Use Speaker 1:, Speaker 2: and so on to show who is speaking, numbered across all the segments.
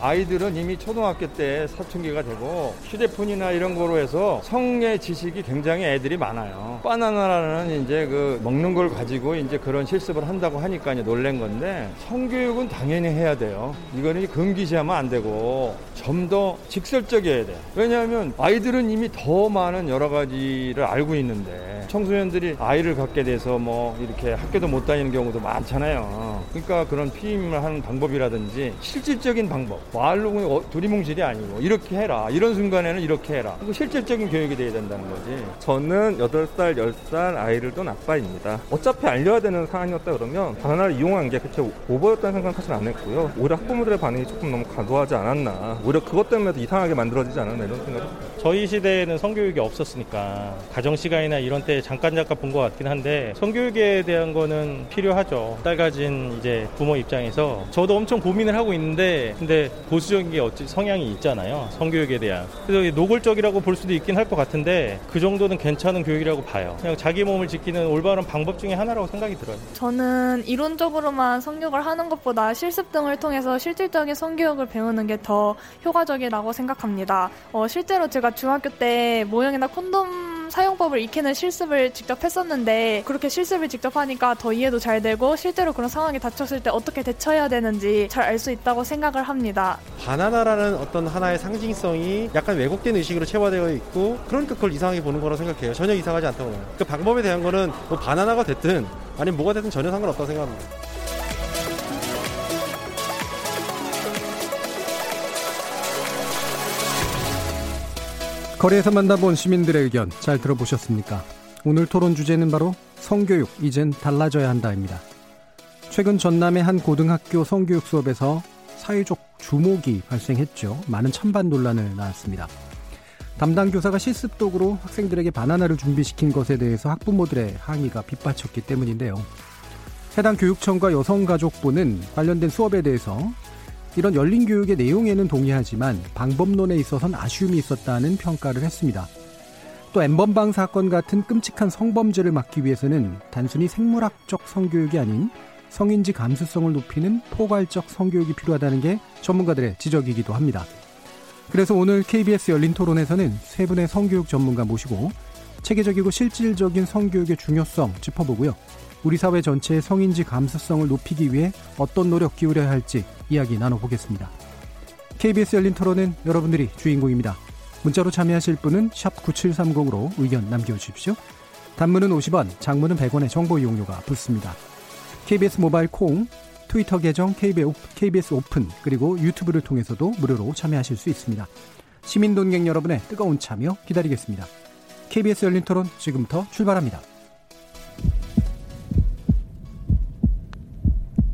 Speaker 1: 아이들은 이미 초등학교 때 사춘기가 되고 휴대폰이나 이런 거로 해서 성의 지식이 굉장히 애들이 많아요. 바나나라는 이제 그 먹는 걸 가지고 이제 그런 실습을 한다고 하니까 이제 놀란 건데 성교육은 당연히 해야 돼요. 이거는 금기시하면 안 되고 좀 더 직설적이어야 돼. 왜냐하면 아이들은 이미 더 많은 여러 가지를 알고 있는데 청소년들이 아이를 갖게 돼서 뭐 이렇게 학교도 못 다니는 경우도 많잖아요. 그러니까 그런 피임을 하는 방법이라든지 실질적인 방법. 말로 어, 두리뭉실이 아니고 이렇게 해라. 이런 순간에는 이렇게 해라. 그 실질적인 교육이 돼야 된다는 거지.
Speaker 2: 저는 8살, 10살 아이를 둔 아빠입니다. 어차피 알려야 되는 사안이었다 그러면 바나나를 이용한 게 그렇게 오버였다는 생각은 사실 안 했고요. 오히려 학부모들의 반응이 조금 너무 과도하지 않았나. 오히려 그것 때문에도 이상하게 만들어지지 않았나 이런 생각이
Speaker 3: 저희 시대에는 성교육이 없었으니까 가정 시간이나 이런 때 잠깐 잠깐 본 것 같긴 한데 성교육에 대한 거는 필요하죠. 딸 가진 이제 부모 입장에서 저도 엄청 고민을 하고 있는데 근데 보수적인 게 어찌 성향이 있잖아요. 성교육에 대한. 그래서 노골적이라고 볼 수도 있긴 할 것 같은데 그 정도는 괜찮은 교육이라고 봐요. 그냥 자기 몸을 지키는 올바른 방법 중에 하나라고 생각이 들어요.
Speaker 4: 저는 이론적으로만 성교육을 하는 것보다 실습 등을 통해서 실질적인 성교육을 배우는 게 더 효과적이라고 생각합니다. 어, 실제로 제가 중학교 때 모형이나 콘돔 사용법을 익히는 실습을 직접 했었는데 그렇게 실습을 직접 하니까 더 이해도 잘 되고 실제로 그런 상황이 닥쳤을 때 어떻게 대처해야 되는지 잘 알 수 있다고 생각을 합니다.
Speaker 5: 바나나라는 어떤 하나의 상징성이 약간 왜곡된 의식으로 체화되어 있고 그러니까 그걸 이상하게 보는 거라고 생각해요. 전혀 이상하지 않다고 봐요. 그 방법에 대한 거는 뭐 바나나가 됐든 아니면 뭐가 됐든 전혀 상관없다고 생각합니다.
Speaker 6: 거리에서 만나본 시민들의 의견 잘 들어보셨습니까? 오늘 토론 주제는 바로 성교육, 이젠 달라져야 한다입니다. 최근 전남의 한 고등학교 성교육 수업에서 사회적 주목이 발생했죠. 많은 찬반 논란을 낳았습니다. 담당 교사가 실습독으로 학생들에게 바나나를 준비시킨 것에 대해서 학부모들의 항의가 빗받쳤기 때문인데요. 해당 교육청과 여성가족부는 관련된 수업에 대해서 이런 열린 교육의 내용에는 동의하지만 방법론에 있어선 아쉬움이 있었다는 평가를 했습니다. 또 엠번방 사건 같은 끔찍한 성범죄를 막기 위해서는 단순히 생물학적 성교육이 아닌 성인지 감수성을 높이는 포괄적 성교육이 필요하다는 게 전문가들의 지적이기도 합니다. 그래서 오늘 KBS 열린 토론에서는 세 분의 성교육 전문가 모시고 체계적이고 실질적인 성교육의 중요성 짚어보고요. 우리 사회 전체의 성인지 감수성을 높이기 위해 어떤 노력 기울여야 할지 이야기 나눠보겠습니다. KBS 열린 토론은 여러분들이 주인공입니다. 문자로 참여하실 분은 9730으로 의견 남겨주십시오. 단문은 50원, 장문은 100원의 정보 이용료가 붙습니다. KBS 모바일 콩, 트위터 계정 KBS 오픈, 그리고 유튜브를 통해서도 무료로 참여하실 수 있습니다. 시민 동객 여러분의 뜨거운 참여 기다리겠습니다. KBS 열린 토론 지금부터 출발합니다.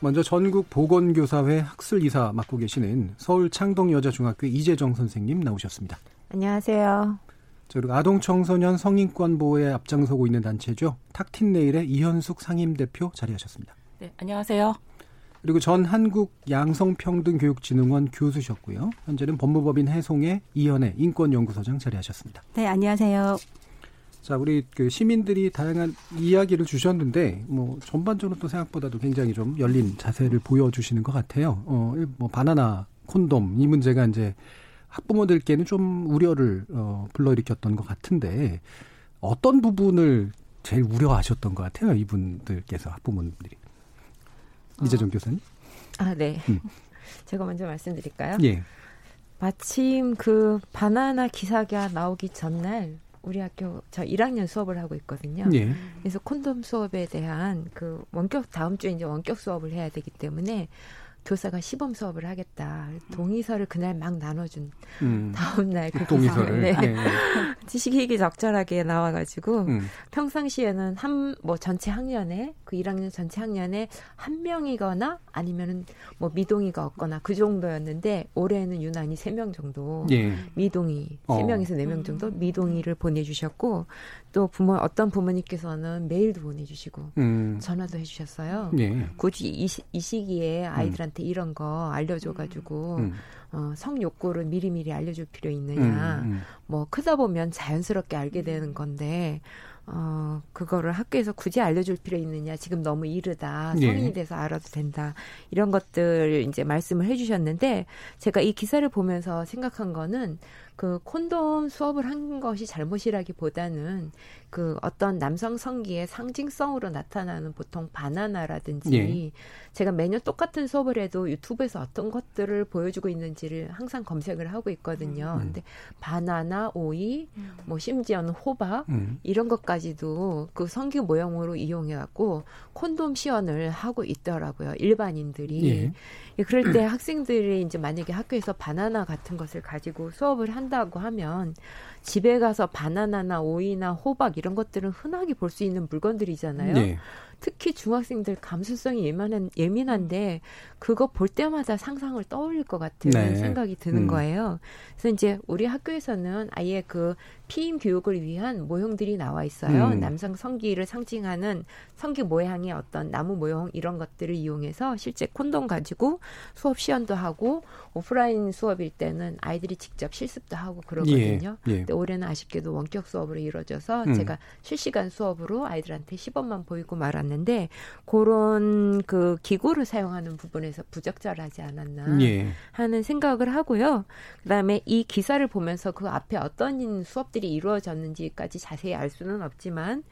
Speaker 6: 먼저 전국 보건교사회 학술이사 맡고 계시는 서울 창동여자중학교 이재정 선생님 나오셨습니다.
Speaker 7: 안녕하세요.
Speaker 6: 그리고 아동 청소년 성인권 보호에 앞장서고 있는 단체죠. 탁틴네일의 이현숙 상임대표 자리하셨습니다.
Speaker 7: 네, 안녕하세요.
Speaker 6: 그리고 전 한국 양성평등교육진흥원 교수셨고요. 현재는 법무법인 해송의 이현애 인권연구소장 자리하셨습니다.
Speaker 7: 네, 안녕하세요.
Speaker 6: 자, 우리 그 시민들이 다양한 이야기를 주셨는데, 뭐, 전반적으로 또 생각보다도 굉장히 좀 열린 자세를 보여주시는 것 같아요. 어, 뭐, 바나나, 콘돔, 이 문제가 이제 학부모들께는 좀 우려를, 어, 불러일으켰던 것 같은데, 어떤 부분을 제일 우려하셨던 것 같아요, 이분들께서, 학부모들이. 이재정 어. 교사님?
Speaker 7: 아, 네. 음. 제가 먼저 말씀드릴까요?
Speaker 6: 예.
Speaker 7: 마침 그 바나나 기사가 나오기 전날 우리 학교 저 1학년 수업을 하고 있거든요. 예. 그래서 콘돔 수업에 대한 그 원격 다음 주에 이제 원격 수업을 해야 되기 때문에 교사가 시범 수업을 하겠다. 동의서를 그날 막 나눠준 음. 다음 날그 동의서를 네. 네. 지식이익이 적절하게 나와가지고 음. 평상시에는 한 뭐 전체 학년에 그 1학년 전체 학년에 한 명이거나 아니면은 뭐 미동이가 없거나 그 정도였는데 올해는 유난히 세 명 정도 예. 미동이 세 명에서 어. 네명 정도 미동이를 보내주셨고 또 부모 어떤 부모님께서는 메일도 보내주시고 음. 전화도 해주셨어요. 예. 굳이 이, 이 시기에 아이들한테 음. 이런 거 알려줘가지고 음. 어, 성 욕구를 미리미리 알려줄 필요 있느냐. 음, 음. 뭐 크다 보면 자연스럽게 알게 되는 건데 어, 그거를 학교에서 굳이 알려줄 필요 있느냐. 지금 너무 이르다. 예. 성인이 돼서 알아도 된다. 이런 것들 이제 말씀을 해주셨는데 제가 이 기사를 보면서 생각한 거는 그 콘돔 수업을 한 것이 잘못이라기보다는 그 어떤 남성 성기의 상징성으로 나타나는 보통 바나나라든지 예. 제가 매년 똑같은 수업을 해도 유튜브에서 어떤 것들을 보여주고 있는지를 항상 검색을 하고 있거든요. 음. 근데 바나나, 오이, 음. 뭐 심지어는 호박 음. 이런 것까지도 그 성기 모형으로 이용해 갖고 콘돔 시연을 하고 있더라고요. 일반인들이. 예. 예 그럴 때 학생들이 이제 만약에 학교에서 바나나 같은 것을 가지고 수업을 한 다고 하면 집에 가서 바나나나 오이나 호박 이런 것들은 흔하게 볼 수 있는 물건들이잖아요. 네. 특히 중학생들 감수성이 예민한, 예민한데 그거 볼 때마다 상상을 떠올릴 것 같은 네. 생각이 드는 음. 거예요. 그래서 이제 우리 학교에서는 아예 그 피임 교육을 위한 모형들이 나와 있어요. 음. 남성 성기를 상징하는 성기 모양의 어떤 나무 모형 이런 것들을 이용해서 실제 콘돔 가지고 수업 시연도 하고 오프라인 수업일 때는 아이들이 직접 실습도 하고 그러거든요. 예. 예. 근데 올해는 아쉽게도 원격 수업으로 이루어져서 음. 제가 실시간 수업으로 아이들한테 시범만 보이고 말았는데 그런 그 기구를 사용하는 부분에서 부적절하지 않았나 예. 하는 생각을 하고요. 그다음에 이 기사를 보면서 그 앞에 어떤 수업들이 이루어졌는지까지 자세히 알 수는 없지만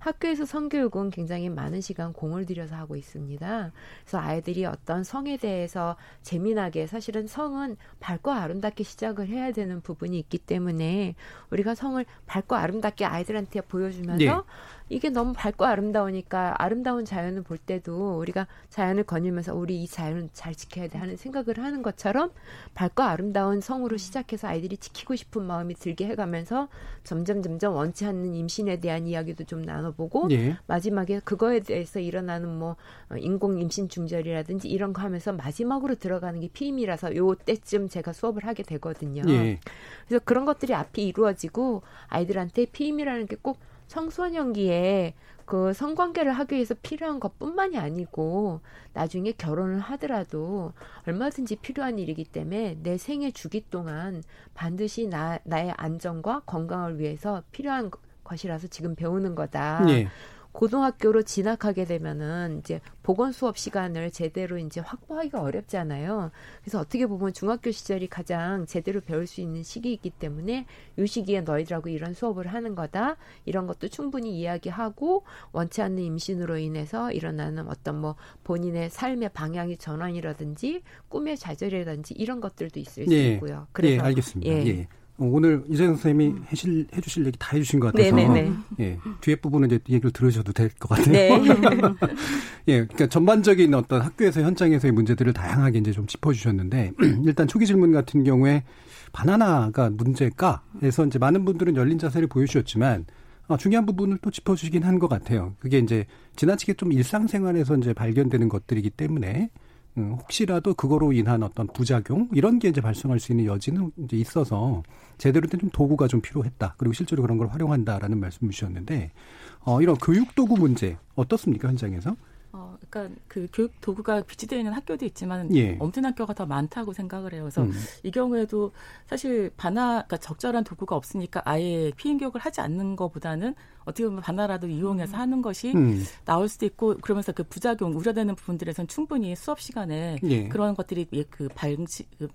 Speaker 7: 학교에서 성교육은 굉장히 많은 시간 공을 들여서 하고 있습니다. 그래서 아이들이 어떤 성에 대해서 재미나게 사실은 성은 밝고 아름답게 시작을 해야 되는 부분이 있기 때문에 우리가 성을 밝고 아름답게 아이들한테 보여주면서 네. 이게 너무 밝고 아름다우니까 아름다운 자연을 볼 때도 우리가 자연을 거닐면서 우리 이 자연을 잘 지켜야 돼 하는 생각을 하는 것처럼 밝고 아름다운 성으로 시작해서 아이들이 지키고 싶은 마음이 들게 해가면서 점점 점점 원치 않는 임신에 대한 이야기도 좀 나눠보고 예. 마지막에 그거에 대해서 일어나는 뭐 어, 인공 임신 중절이라든지 이런 거 하면서 마지막으로 들어가는 게 피임이라서 요 때쯤 제가 수업을 하게 되거든요. 예. 그래서 그런 것들이 앞이 이루어지고 아이들한테 피임이라는 게꼭 청소년기에 그 성관계를 하기 위해서 필요한 것뿐만이 아니고 나중에 결혼을 하더라도 얼마든지 필요한 일이기 때문에 내 생애 주기 동안 반드시 나, 나의 안전과 건강을 위해서 필요한 것이라서 지금 배우는 거다. 예. 고등학교로 진학하게 되면은 이제 보건 수업 시간을 제대로 이제 확보하기가 어렵잖아요. 그래서 어떻게 보면 중학교 시절이 가장 제대로 배울 수 있는 시기이기 때문에 이 시기에 너희들하고 이런 수업을 하는 거다. 이런 것도 충분히 이야기하고 원치 않는 임신으로 인해서 일어나는 어떤 뭐 본인의 삶의 방향의 전환이라든지 꿈의 좌절이라든지 이런 것들도 있을 수 예. 있고요.
Speaker 6: 그래서 예, 알겠습니다. 예. 예. 오늘 이재영 선생님이 해실, 해주실 얘기 다 해주신 것 같아서 네네네. 예, 뒤에 부분은 이제 얘기를 들으셔도 될 것 같아요. 네. 예, 그러니까 전반적인 어떤 학교에서 현장에서의 문제들을 다양하게 이제 좀 짚어주셨는데 일단 초기 질문 같은 경우에 바나나가 문제일까에서 이제 많은 분들은 열린 자세를 보여주셨지만 어, 중요한 부분을 또 짚어주시긴 한 것 같아요. 그게 이제 지나치게 좀 일상생활에서 이제 발견되는 것들이기 때문에 음, 혹시라도 그거로 인한 어떤 부작용 이런 게 이제 발생할 수 있는 여지는 이제 있어서 제대로 된 좀 도구가 좀 필요했다. 그리고 실제로 그런 걸 활용한다라는 말씀 주셨는데 어 이런 교육 도구 문제 어떻습니까 현장에서?
Speaker 8: 어, 그러니까 그 교육 도구가 비치되어 있는 학교도 있지만 예. 없는 학교가 더 많다고 생각을 해요. 그래서 음. 이 경우에도 사실 반화, 그러니까 적절한 도구가 없으니까 아예 피임 교육을 하지 않는 것보다는 어떻게 보면 반나라도 이용해서 하는 것이 음. 나올 수도 있고 그러면서 그 부작용 우려되는 부분들에선 충분히 수업 시간에 예. 그런 것들이 그, 발치, 그,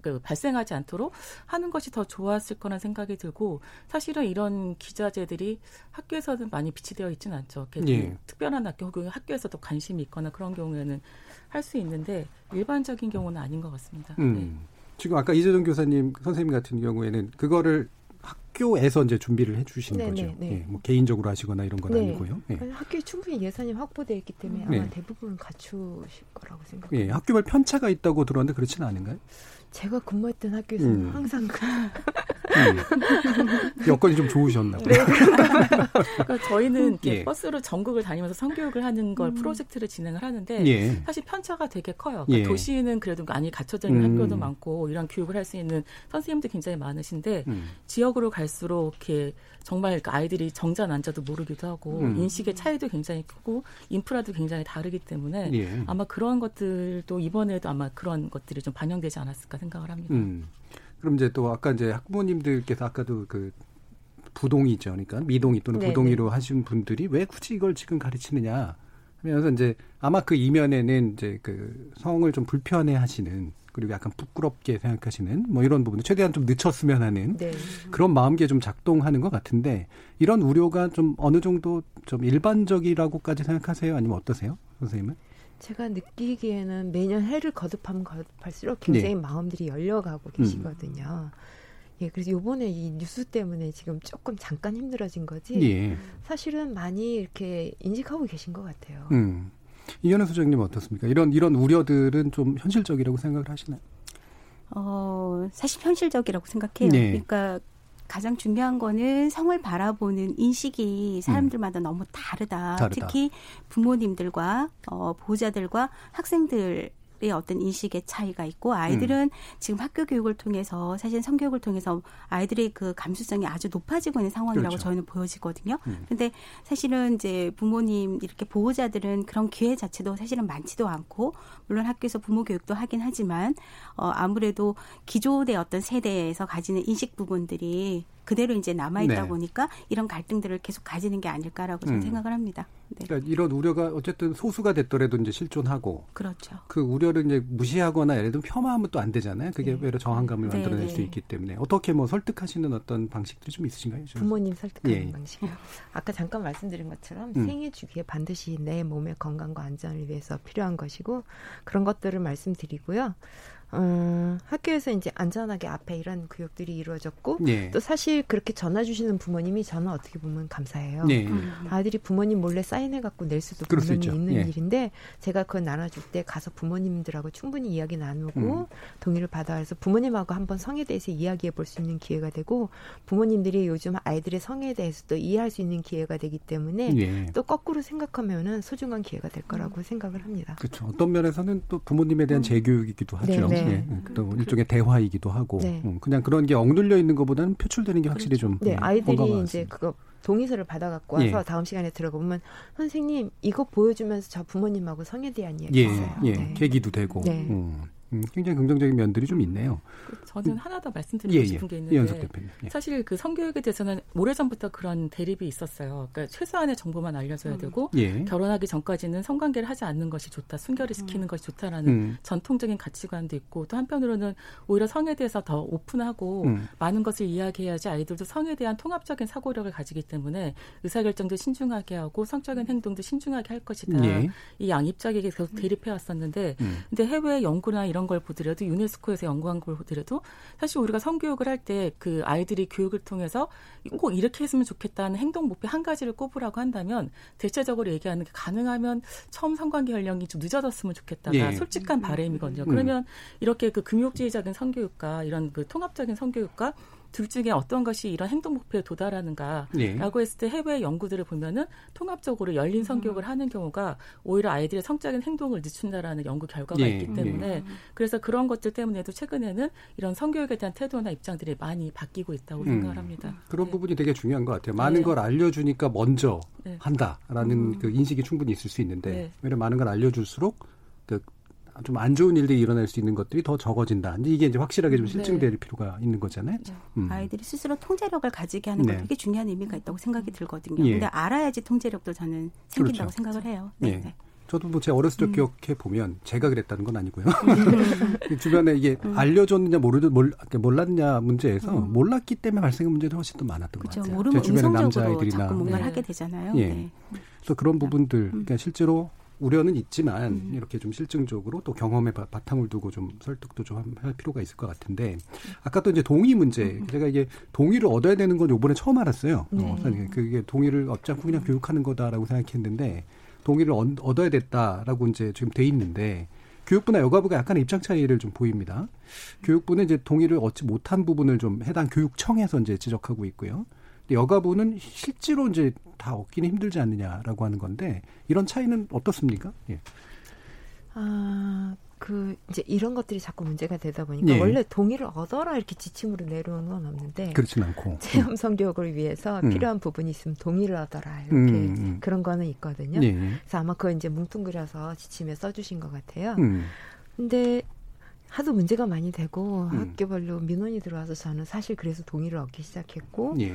Speaker 8: 그 발생하지 않도록 하는 것이 더 좋았을 거란 생각이 들고 사실은 이런 기자재들이 학교에서는 많이 비치되어 있지는 않죠. 예. 특별한 학교 혹은 학교에서도 관심이 있거나 그런 경우에는 할 수 있는데 일반적인 경우는 아닌 것 같습니다. 음. 네.
Speaker 6: 지금 아까 이재동 교사님 선생님 같은 경우에는 그거를 학교에서 이제 준비를 해주시는 네, 거죠. 네, 네. 예, 뭐 개인적으로 하시거나 이런 건 네. 아니고요.
Speaker 7: 예. 학교에 충분히 예산이 확보되어 있기 때문에 아마 네. 대부분 갖추실 거라고 생각합니다.
Speaker 6: 예, 학교별 편차가 있다고 들었는데 그렇지는 않은가요?
Speaker 7: 제가 근무했던 학교에서는 음. 항상 그 음.
Speaker 6: 여건이 좀 좋으셨나 봐요.
Speaker 8: 네, 그러니까 저희는 예. 버스로 전국을 다니면서 성교육을 하는 걸 음. 프로젝트를 진행을 하는데 예. 사실 편차가 되게 커요. 그러니까 예. 도시는 그래도 많이 갖춰져 있는 음. 학교도 많고 이런 교육을 할 수 있는 선생님도 굉장히 많으신데 음. 지역으로 갈수록 이렇게 정말 그 아이들이 정자 난자도 모르기도 하고 음. 인식의 차이도 굉장히 크고 인프라도 굉장히 다르기 때문에 예. 아마 그런 것들도 이번에도 아마 그런 것들이 좀 반영되지 않았을까 생각을 합니다. 음.
Speaker 6: 그럼 이제 또 아까 이제 학부모님들께서 아까도 그 부동이죠. 그러니까 미동이 또는 네네. 부동이로 하신 분들이 왜 굳이 이걸 지금 가르치느냐 하면서 이제 아마 그 이면에는 이제 그 성을 좀 불편해 하시는 그리고 약간 부끄럽게 생각하시는 뭐 이런 부분을 최대한 좀 늦췄으면 하는 네. 그런 마음계 좀 작동하는 것 같은데 이런 우려가 좀 어느 정도 좀 일반적이라고까지 생각하세요? 아니면 어떠세요? 선생님은?
Speaker 7: 제가 느끼기에는 매년 해를 거듭하면 거듭할수록 굉장히 네. 마음들이 열려가고 음. 계시거든요. 음. 예, 그래서 요번에 이 뉴스 때문에 지금 조금 잠깐 힘들어진 거지. 예. 사실은 많이 이렇게 인식하고 계신 것 같아요. 음.
Speaker 6: 이현우 소장님 어떻습니까? 이런 이런 우려들은 좀 현실적이라고 생각을 하시나요?
Speaker 9: 어, 사실 현실적이라고 생각해요. 네. 그러니까 가장 중요한 거는 성을 바라보는 인식이 사람들마다 음. 너무 다르다. 다르다. 특히 부모님들과 어, 보호자들과 학생들 어떤 인식의 차이가 있고 아이들은 음. 지금 학교 교육을 통해서 사실 성교육을 통해서 아이들의 그 감수성이 아주 높아지고 있는 상황이라고 그렇죠. 저희는 보여지거든요. 음. 근데 사실은 이제 부모님 이렇게 보호자들은 그런 기회 자체도 사실은 많지도 않고 물론 학교에서 부모 교육도 하긴 하지만 어 아무래도 기존의 어떤 세대에서 가지는 인식 부분들이 그대로 이제 남아 있다 네. 보니까 이런 갈등들을 계속 가지는 게 아닐까라고 저는 음. 생각을 합니다.
Speaker 6: 네. 그러니까 이런 우려가 어쨌든 소수가 됐더라도 이제 실존하고
Speaker 9: 그렇죠.
Speaker 6: 그 우려를 이제 무시하거나 예를 들면 폄하하면 또 안 되잖아요. 그게 네. 외로 저항감을 네, 만들어낼 네. 수 있기 때문에 어떻게 뭐 설득하시는 어떤 방식들이 좀 있으신가요?
Speaker 7: 부모님 설득하는 예. 방식이요. 아까 잠깐 말씀드린 것처럼 음. 생애 주기에 반드시 내 몸의 건강과 안전을 위해서 필요한 것이고 그런 것들을 말씀드리고요. 음, 학교에서 이제 안전하게 앞에 이런 교육들이 이루어졌고 네. 또 사실 그렇게 전화 주시는 부모님이 저는 어떻게 보면 감사해요. 네. 음. 아들이 부모님 몰래 사인해 갖고 낼 수도 분명히 있는 네. 일인데 제가 그걸 나눠줄 때 가서 부모님들하고 충분히 이야기 나누고 음. 동의를 받아서 부모님하고 한번 성에 대해서 이야기해 볼 수 있는 기회가 되고 부모님들이 요즘 아이들의 성에 대해서 또 이해할 수 있는 기회가 되기 때문에 예. 또 거꾸로 생각하면은 소중한 기회가 될 거라고 음. 생각을 합니다.
Speaker 6: 그렇죠. 어떤 면에서는 또 부모님에 대한 음. 재교육이기도 하죠. 네. 네. 네. 또 일종의 대화이기도 하고 네. 음, 그냥 그런 게 억눌려 있는 것보다는 표출되는 게 확실히 그렇죠. 좀
Speaker 7: 네, 아이들이 이제 그거 동의서를 받아갖고 와서 예. 다음 시간에 들어보면 선생님 이거 보여주면서 저 부모님하고 성에 대한 이야기
Speaker 6: 예, 있어요. 예, 네. 계기도 되고. 네. 음. 음, 굉장히 긍정적인 면들이 좀 있네요.
Speaker 8: 저는 하나 더 말씀드리고 예, 예. 싶은 게 있는데 예. 사실 그 성교육에 대해서는 오래전부터 그런 대립이 있었어요. 그러니까 최소한의 정보만 알려줘야 음. 되고 예. 결혼하기 전까지는 성관계를 하지 않는 것이 좋다, 순결을 시키는 음. 것이 좋다라는 음. 전통적인 가치관도 있고 또 한편으로는 오히려 성에 대해서 더 오픈하고 음. 많은 것을 이야기해야지 아이들도 성에 대한 통합적인 사고력을 가지기 때문에 의사결정도 신중하게 하고 성적인 행동도 신중하게 할 것이다. 예. 이 양입적에게 계속 대립해 왔었는데 근데 해외 연구나 이런 이런 걸 보더라도 유네스코에서 연구한 걸 보더라도 사실 우리가 성교육을 할 때 그 아이들이 교육을 통해서 꼭 이렇게 했으면 좋겠다는 행동 목표 한 가지를 꼽으라고 한다면 대체적으로 얘기하는 게 가능하면 처음 성관계 연령이 좀 늦어졌으면 좋겠다가 예. 솔직한 바램이거든요. 음. 그러면 이렇게 그 금욕주의적인 성교육과 이런 그 통합적인 성교육과 둘 중에 어떤 것이 이런 행동 목표에 도달하는가라고 네. 했을 때 해외 연구들을 보면은 통합적으로 열린 성교육을 하는 경우가 오히려 아이들의 성적인 행동을 늦춘다라는 연구 결과가 네. 있기 때문에 네. 그래서 그런 것들 때문에도 최근에는 이런 성교육에 대한 태도나 입장들이 많이 바뀌고 있다고 음. 생각을 합니다.
Speaker 6: 그런 네. 부분이 되게 중요한 것 같아요. 많은 네. 걸 알려주니까 먼저 네. 한다라는 음. 그 인식이 충분히 있을 수 있는데 왜냐면 많은 걸 알려줄수록 그 좀 안 좋은 일들이 일어날 수 있는 것들이 더 적어진다. 이게 이제 확실하게 좀 네. 실증될 네. 필요가 있는 거잖아요. 네.
Speaker 9: 음. 아이들이 스스로 통제력을 가지게 하는 건 네. 되게 중요한 의미가 있다고 생각이 들거든요. 예. 근데 알아야지 통제력도 저는 생긴다고 그렇죠. 생각을 해요. 네. 예. 네.
Speaker 6: 저도 뭐 제 어렸을 때 음. 기억해 보면 제가 그랬다는 건 아니고요. 음. 주변에 이게 음. 알려줬느냐 모르 몰랐냐 문제에서 음. 몰랐기 때문에 발생한 문제도 훨씬 더 많았던 그렇죠. 것 같아요.
Speaker 9: 제 주변에 남자아이들이나 자꾸 뭔가를 하게 되잖아요. 예.
Speaker 6: 그래서 그런 부분들, 그러니까 실제로 우려는 있지만 음. 이렇게 좀 실증적으로 또 경험에 바 탕을 두고 좀 설득도 좀 할 필요가 있을 것 같은데 아까 또 이제 동의 문제 음. 제가 이게 동의를 얻어야 되는 건 요번에 처음 알았어요. 네. 어, 그게 동의를 얻지 않고 그냥 교육하는 거다라고 생각했는데 동의를 얻 어야 됐다라고 이제 지금 돼 있는데 교육부나 여가부가 약간의 입장 차이를 좀 보입니다. 교육부는 이제 동의를 얻지 못한 부분을 좀 해당 교육청에서 이제 지적하고 있고요. 여가부는 실제로 이제 다 얻기는 힘들지 않느냐라고 하는 건데 이런 차이는 어떻습니까? 예.
Speaker 7: 아, 그 이제 이런 것들이 자꾸 문제가 되다 보니까 예. 원래 동의를 얻어라 이렇게 지침으로 내려오는 건 없는데
Speaker 6: 그렇진 않고
Speaker 7: 체험 성교육을 위해서 음. 필요한 부분이 있으면 동의를 얻어라 이렇게 음. 음. 그런 거는 있거든요. 예. 그래서 아마 그거 이제 뭉뚱그려서 지침에 써주신 것 같아요. 음. 근데 하도 문제가 많이 되고 음. 학교별로 민원이 들어와서 저는 사실 그래서 동의를 얻기 시작했고 예.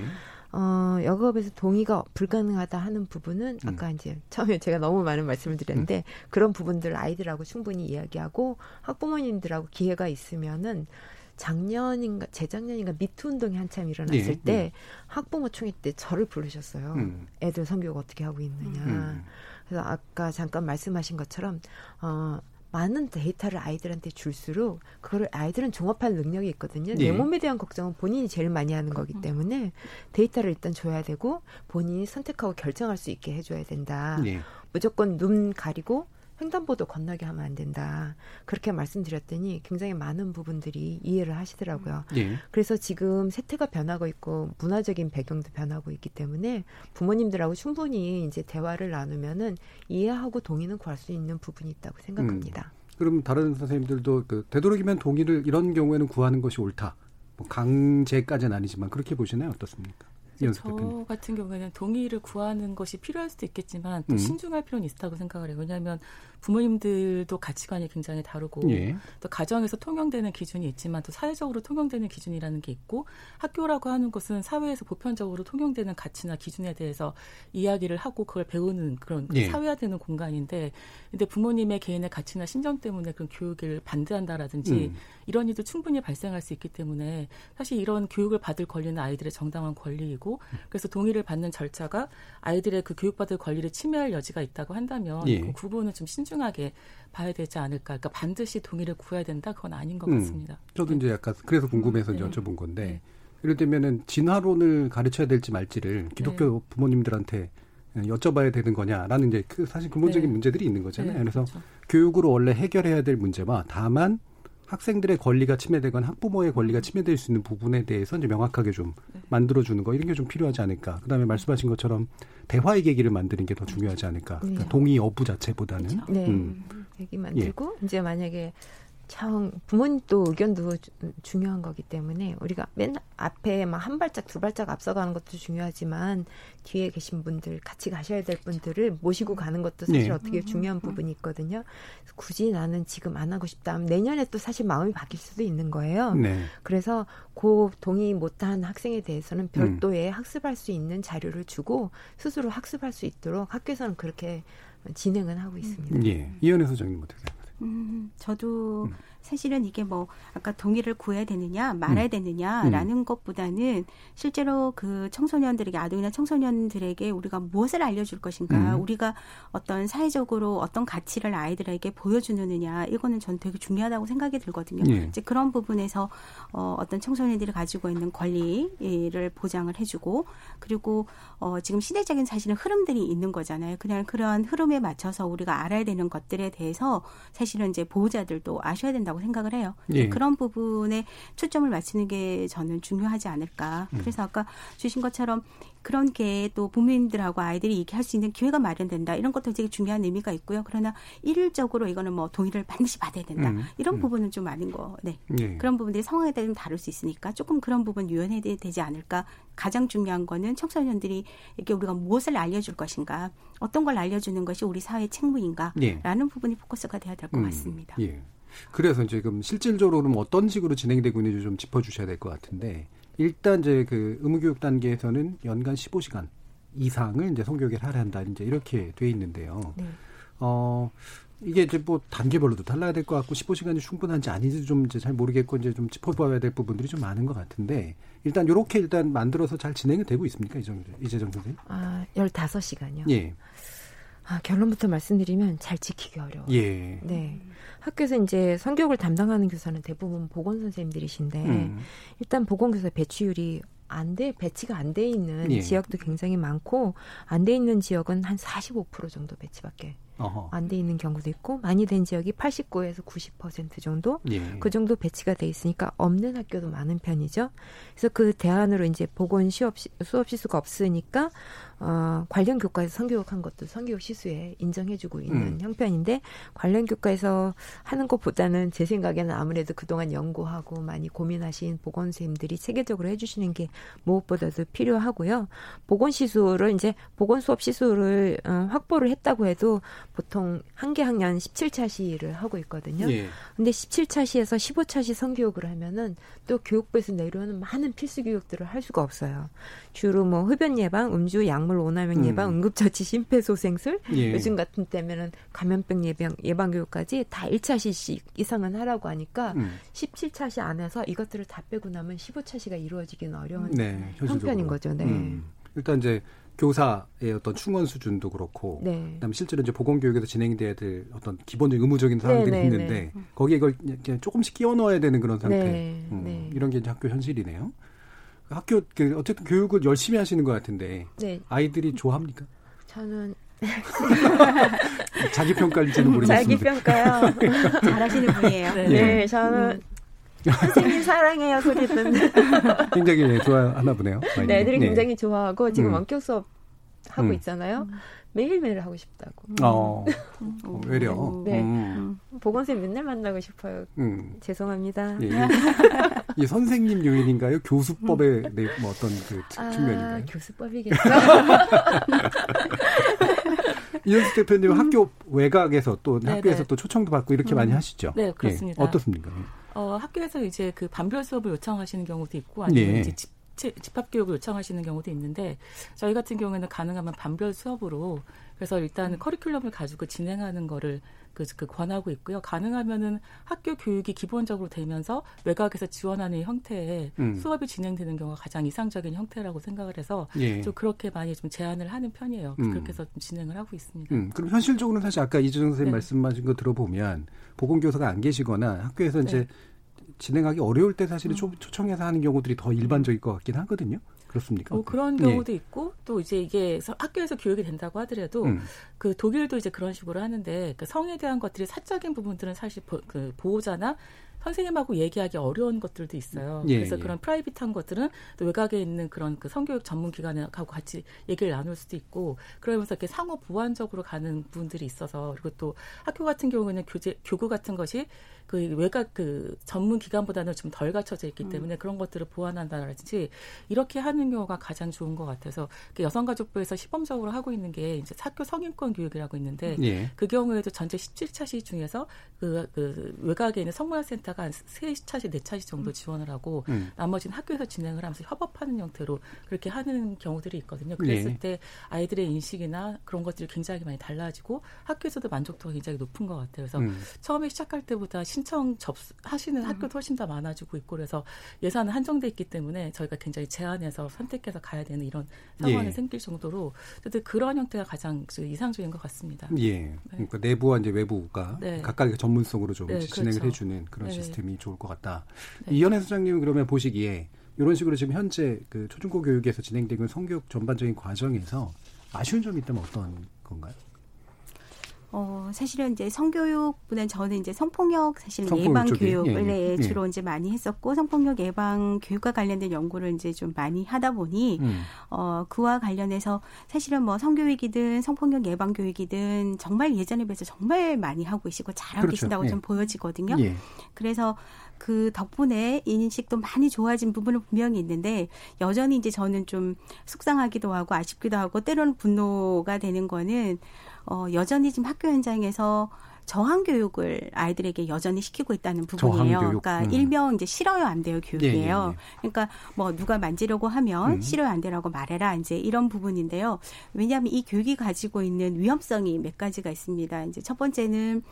Speaker 7: 어, 여가업에서 동의가 불가능하다 하는 부분은 음. 아까 이제 처음에 제가 너무 많은 말씀을 드렸는데 음. 그런 부분들 아이들하고 충분히 이야기하고 학부모님들하고 기회가 있으면은 작년인가 재작년인가 미투 운동이 한참 일어났을 네, 때 네. 학부모 총회 때 저를 부르셨어요. 음. 애들 성교육 어떻게 하고 있느냐. 음. 그래서 아까 잠깐 말씀하신 것처럼 어 많은 데이터를 아이들한테 줄수록 그거를 아이들은 종합할 능력이 있거든요. 네. 내 몸에 대한 걱정은 본인이 제일 많이 하는 거기 음. 때문에 데이터를 일단 줘야 되고 본인이 선택하고 결정할 수 있게 해줘야 된다. 네. 무조건 눈 가리고 횡단보도 건너게 하면 안 된다. 그렇게 말씀드렸더니 굉장히 많은 부분들이 이해를 하시더라고요. 네. 그래서 지금 세태가 변하고 있고 문화적인 배경도 변하고 있기 때문에 부모님들하고 충분히 이제 대화를 나누면은 이해하고 동의는 구할 수 있는 부분이 있다고 생각합니다. 음.
Speaker 6: 그럼 다른 선생님들도 그 되도록이면 동의를 이런 경우에는 구하는 것이 옳다. 뭐 강제까지는 아니지만 그렇게 보시나요? 어떻습니까?
Speaker 8: 저 같은 경우에는 동의를 구하는 것이 필요할 수도 있겠지만 또 음. 신중할 필요는 있다고 생각을 해요. 왜냐하면 부모님들도 가치관이 굉장히 다르고 예. 또 가정에서 통용되는 기준이 있지만 또 사회적으로 통용되는 기준이라는 게 있고 학교라고 하는 것은 사회에서 보편적으로 통용되는 가치나 기준에 대해서 이야기를 하고 그걸 배우는 그런 예. 사회화되는 공간인데 근데 부모님의 개인의 가치나 신정 때문에 그런 교육을 반대한다라든지 음. 이런 일도 충분히 발생할 수 있기 때문에 사실 이런 교육을 받을 권리는 아이들의 정당한 권리이고 그래서 동의를 받는 절차가 아이들의 그 교육받을 권리를 침해할 여지가 있다고 한다면 예. 그 부분은 좀 신중하게 봐야 되지 않을까. 그러니까 반드시 동의를 구해야 된다. 그건 아닌 것 음. 같습니다.
Speaker 6: 저도 이제 약간 그래서 궁금해서 네. 여쭤본 건데 네. 예를 들면은 진화론을 가르쳐야 될지 말지를 기독교 네. 부모님들한테 여쭤봐야 되는 거냐라는 이제 그 사실 근본적인 네. 문제들이 있는 거잖아요. 네, 그래서 그렇죠. 교육으로 원래 해결해야 될 문제와 다만 학생들의 권리가 침해되거나 학부모의 권리가 침해될 수 있는 부분에 대해서 이제 명확하게 좀 네. 만들어주는 거 이런 게 좀 필요하지 않을까. 그다음에 말씀하신 것처럼 대화의 계기를 만드는 게 더 중요하지 않을까. 그러니까 네. 동의 여부 자체보다는. 그렇죠.
Speaker 7: 네. 음. 얘기 만들고 예. 이제 만약에 참 부모님 또 의견도 중요한 거기 때문에 우리가 맨 앞에 막 한 발짝 두 발짝 앞서가는 것도 중요하지만 뒤에 계신 분들 같이 가셔야 될 분들을 모시고 가는 것도 사실 네. 어떻게 중요한 부분이 있거든요. 굳이 나는 지금 안 하고 싶다 하면 내년에 또 사실 마음이 바뀔 수도 있는 거예요. 네. 그래서 고 동의 못한 학생에 대해서는 별도의 음. 학습할 수 있는 자료를 주고 스스로 학습할 수 있도록 학교에서는 그렇게 진행은 하고 있습니다.
Speaker 6: 예. 이현혜 소장님 어떻게 생각하세요?
Speaker 9: 음, 저도 음. 사실은 이게 뭐 아까 동의를 구해야 되느냐 말아야 음. 되느냐라는 음. 것보다는 실제로 그 청소년들에게 아동이나 청소년들에게 우리가 무엇을 알려줄 것인가 음. 우리가 어떤 사회적으로 어떤 가치를 아이들에게 보여주느냐 이거는 전 되게 중요하다고 생각이 들거든요. 예. 이제 그런 부분에서 어, 어떤 청소년들이 가지고 있는 권리를 보장을 해주고 그리고 어, 지금 시대적인 사실은 흐름들이 있는 거잖아요. 그냥 그러한 흐름에 맞춰서 우리가 알아야 되는 것들에 대해서 사실은 이제 보호자들도 아셔야 된다고 된다고 생각을 해요. 예. 그런 부분에 초점을 맞추는 게 저는 중요하지 않을까. 음. 그래서 아까 주신 것처럼 그런 게 또 부모님들하고 아이들이 얘기할 수 있는 기회가 마련된다. 이런 것도 되게 중요한 의미가 있고요. 그러나 일률적으로 이거는 뭐 동의를 반드시 받아야 된다. 음. 이런 음. 부분은 좀 아닌 거. 네. 예. 그런 부분들이 상황에 따라 좀 다를 수 있으니까 조금 그런 부분 유연해야 되지 않을까. 가장 중요한 거는 청소년들이 이렇게 우리가 무엇을 알려줄 것인가, 어떤 걸 알려주는 것이 우리 사회 책무인가라는 예. 부분이 포커스가 돼야 될것 음. 같습니다. 예.
Speaker 6: 그래서 지금 실질적으로는 어떤 식으로 진행되고 있는지 좀 짚어주셔야 될 것 같은데 일단 이제 그 의무교육 단계에서는 연간 15시간 이상을 이제 성교육을 하려 한다 이제 이렇게 돼 있는데요. 네. 어 이게 이제 뭐 단계별로도 달라야 될 것 같고 15시간이 충분한지 아닌지 좀 이제 잘 모르겠고 이제 좀 짚어봐야 될 부분들이 좀 많은 것 같은데 일단 요렇게 일단 만들어서 잘 진행이 되고 있습니까 이정 이재정 선생님?
Speaker 7: 아 15시간요.
Speaker 6: 예.
Speaker 7: 아, 결론부터 말씀드리면 잘 지키기 어려워요.
Speaker 6: 예.
Speaker 7: 네. 학교에서 이제 성교육을 담당하는 교사는 대부분 보건 선생님들이신데 음. 일단 보건 교사 배치율이 안 돼, 배치가 안 돼 있는 예. 지역도 굉장히 많고 안 돼 있는 지역은 한 45% 정도 배치밖에 안 돼 있는 경우도 있고 많이 된 지역이 89에서 90% 정도 예. 그 정도 배치가 돼 있으니까 없는 학교도 많은 편이죠. 그래서 그 대안으로 이제 보건 시업 수업 시수가 없으니까 어, 관련 교과에서 성교육한 것도 성교육 시수에 인정해주고 있는 음. 형편인데 관련 교과에서 하는 것보다는 제 생각에는 아무래도 그동안 연구하고 많이 고민하신 보건 선생님들이 체계적으로 해주시는 게 무엇보다도 필요하고요. 보건 시수를 이제 보건 수업 시수를 어, 확보를 했다고 해도 보통 한 개 학년 17차 시를 하고 있거든요. 예. 근데 17차 시에서 15차 시 성교육을 하면은 또 교육부에서 내려오는 많은 필수 교육들을 할 수가 없어요. 주로 뭐 흡연 예방, 음주, 약물 오남용 예방, 음. 응급처치, 심폐소생술, 예. 요즘 같은 때면은 감염병 예방 예방 교육까지 다 1차 시 이상은 하라고 하니까 음. 17차 시 안에서 이것들을 다 빼고 나면 15차 시가 이루어지기는 어려운 네, 형편인 거죠. 네. 음.
Speaker 6: 일단 이제 교사의 어떤 충원 수준도 그렇고 네. 그다음에 실제로 이제 보건 교육에서 진행돼야 될 어떤 기본적인 의무적인 사항들이 네, 네, 있는데 네. 거기에 이걸 조금씩 끼워 넣어야 되는 그런 상태 네, 음, 네. 이런 게 이제 학교 현실이네요. 학교 그 어쨌든 교육을 열심히 하시는 것 같은데 아이들이 좋아합니까?
Speaker 7: 저는
Speaker 6: 자기 평가일지는 모르겠습니다.
Speaker 7: 자기 평가요.
Speaker 9: 잘하시는 분이에요.
Speaker 7: 네, 네 저는 음. 선생님 사랑해요 소리 듣는.
Speaker 6: 굉장히 좋아하나 보네요.
Speaker 7: 네, 애들이 네. 굉장히 좋아하고 지금 음. 원격 수업 하고 음. 있잖아요. 매일매일 하고 싶다고.
Speaker 6: 어, 어 외려.
Speaker 7: 네. 음. 보건쌤 맨날 만나고 싶어요. 음. 죄송합니다. 예,
Speaker 6: 이 선생님 요인인가요? 교수법의 음. 네, 뭐 어떤 그 아, 측면인가요?
Speaker 7: 교수법이겠죠.
Speaker 6: 이현수 대표님 음. 학교 외곽에서 또 네네. 학교에서 또 초청도 받고 이렇게 음. 많이 하시죠?
Speaker 8: 네, 그렇습니다.
Speaker 6: 예, 어떻습니까?
Speaker 8: 어, 학교에서 이제 그 반별 수업을 요청하시는 경우도 있고 아니면 예. 이제 집 집합 교육을 요청하시는 경우도 있는데 저희 같은 경우에는 가능하면 반별 수업으로 그래서 일단 음. 커리큘럼을 가지고 진행하는 거를 그, 그 권하고 있고요. 가능하면은 학교 교육이 기본적으로 되면서 외곽에서 지원하는 형태의 음. 수업이 진행되는 경우가 가장 이상적인 형태라고 생각을 해서 예. 좀 그렇게 많이 좀 제안을 하는 편이에요. 음. 그렇게 해서 좀 진행을 하고 있습니다.
Speaker 6: 음. 그럼 현실적으로는 사실 아까 이주정 선생님 네. 말씀하신 거 들어보면 보건교사가 안 계시거나 학교에서 네. 이제 진행하기 어려울 때 사실은 음. 초청해서 하는 경우들이 더 일반적일 것 같긴 하거든요. 그렇습니까?
Speaker 8: 어, 그런 경우도 예. 있고 또 이제 이게 학교에서 교육이 된다고 하더라도 음. 그 독일도 이제 그런 식으로 하는데 그 성에 대한 것들이 사적인 부분들은 사실 보, 그 보호자나 선생님하고 얘기하기 어려운 것들도 있어요. 예, 그래서 예. 그런 프라이빗한 것들은 또 외곽에 있는 그런 그 성교육 전문 기관하고 같이 얘기를 나눌 수도 있고 그러면서 이렇게 상호 보완적으로 가는 부분들이 있어서 그리고 또 학교 같은 경우에는 교재 교구 같은 것이 그 외곽 그 전문 기관보다는 좀 덜 갖춰져 있기 음. 때문에 음. 그런 것들을 보완한다든지 이렇게 하는 경우가 가장 좋은 것 같아서 그 여성가족부에서 시범적으로 하고 있는 게 이제 학교 성인권 교육이라고 있는데 예. 그 경우에도 전체 17차 시 중에서 그, 그 외곽에 있는 성문화센터가 한 3차 시, 4차 시 정도 지원을 하고 음. 나머지는 학교에서 진행을 하면서 협업하는 형태로 그렇게 하는 경우들이 있거든요. 그랬을 예. 때 아이들의 인식이나 그런 것들이 굉장히 많이 달라지고 학교에서도 만족도가 굉장히 높은 것 같아요. 그래서 음. 처음에 시작할 때보다 신청 접하시는 수 음. 학교도 훨씬 더 많아지고 있고 그래서 예산은 한정돼 있기 때문에 저희가 굉장히 제한해서 선택해서 가야 되는 이런 상황이 예. 생길 정도로 근데 그런 형태가 가장 이상적인 것 같습니다.
Speaker 6: 예. 네. 그러니까 내부와 이제 외부가 네. 각각의 전문성으로 좀 네, 진행을 그렇죠. 해주는 그런 네. 시스템이 좋을 것 같다. 네. 이현혜 소장님 그러면 보시기에 이런 식으로 지금 현재 그 초중고 교육에서 진행되고 있는 성교육 전반적인 과정에서 아쉬운 점이 있다면 어떤 건가요?
Speaker 9: 어, 사실은 이제 성교육보다는 저는 이제 성폭력 사실 예방 교육을 예, 예, 예. 주로 이제 많이 했었고 성폭력 예방 교육과 관련된 연구를 이제 좀 많이 하다 보니 음. 어, 그와 관련해서 사실은 뭐 성교육이든 성폭력 예방 교육이든 정말 예전에 비해서 정말 많이 하고 계시고 잘하고 그렇죠. 계신다고 예. 좀 보여지거든요. 예. 그래서 그 덕분에 인식도 많이 좋아진 부분은 분명히 있는데 여전히 이제 저는 좀 속상하기도 하고 아쉽기도 하고 때로는 분노가 되는 거는 어, 여전히 지금 학교 현장에서 저항 교육을 아이들에게 여전히 시키고 있다는 부분이에요. 그러니까 음. 일명 이제 싫어요 안 돼요 교육이에요. 예, 예, 예. 그러니까 뭐 누가 만지려고 하면 음. 싫어요 안 되라고 말해라 이제 이런 부분인데요. 왜냐하면 이 교육이 가지고 있는 위험성이 몇 가지가 있습니다. 이제 첫 번째는